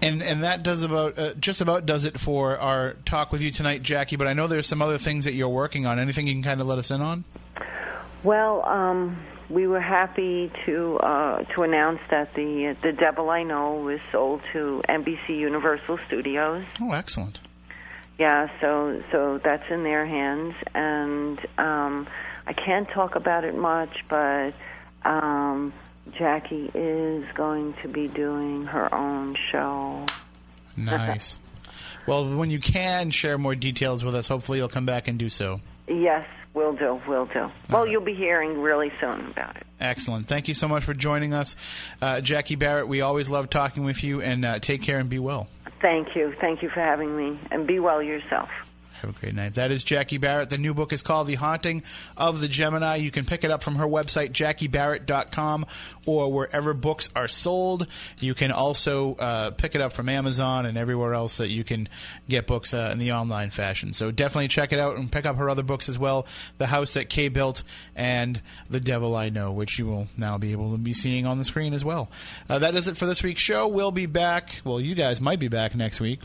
And and that does about uh, just about does it for our talk with you tonight, Jackie. But I know there's some other things that you're working on. Anything you can kind of let us in on? Well, um, we were happy to uh, to announce that the the Devil I Know was sold to NBC Universal Studios. Oh, excellent. Yeah, so so that's in their hands, and um, I can't talk about it much, but um, Jackie is going to be doing her own show. (laughs) Nice. well, when you can share more details with us, hopefully you'll come back and do so. Yes, will do, will do. Well, you'll be hearing really soon about it. Excellent. Thank you so much for joining us, uh, Jackie Barrett. We always love talking with you, and uh, take care and be well. Thank you, thank you for having me, and be well yourself. Have a great night. That is Jackie Barrett. The new book is called The Haunting of the Gemini. You can pick it up from her website, jackiebarrett.com, or wherever books are sold. You can also uh, pick it up from Amazon and everywhere else that you can get books uh, in the online fashion. So definitely check it out and pick up her other books as well The House That Kay Built and The Devil I Know, which you will now be able to be seeing on the screen as well. Uh, that is it for this week's show. We'll be back. Well, you guys might be back next week.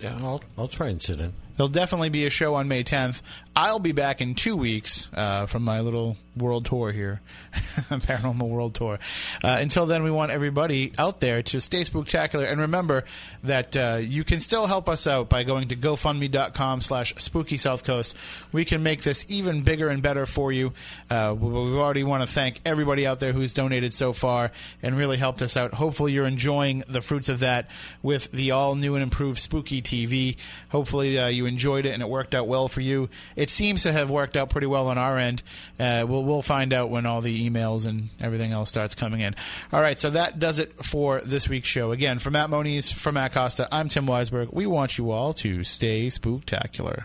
Yeah, I'll, I'll try and sit in. There'll definitely be a show on May 10th. I'll be back in two weeks uh, from my little world tour here, (laughs) paranormal world tour. Uh, until then, we want everybody out there to stay spooktacular and remember that uh, you can still help us out by going to GoFundMe.com slash Spooky South Coast. We can make this even bigger and better for you. Uh, we already want to thank everybody out there who's donated so far and really helped us out. Hopefully, you're enjoying the fruits of that with the all new and improved Spooky TV. Hopefully, uh, you enjoyed it and it worked out well for you. It seems to have worked out pretty well on our end. Uh, we'll we'll find out when all the emails and everything else starts coming in. All right, so that does it for this week's show. Again, for Matt Moniz, for Matt Costa, I'm Tim Weisberg. We want you all to stay spooktacular.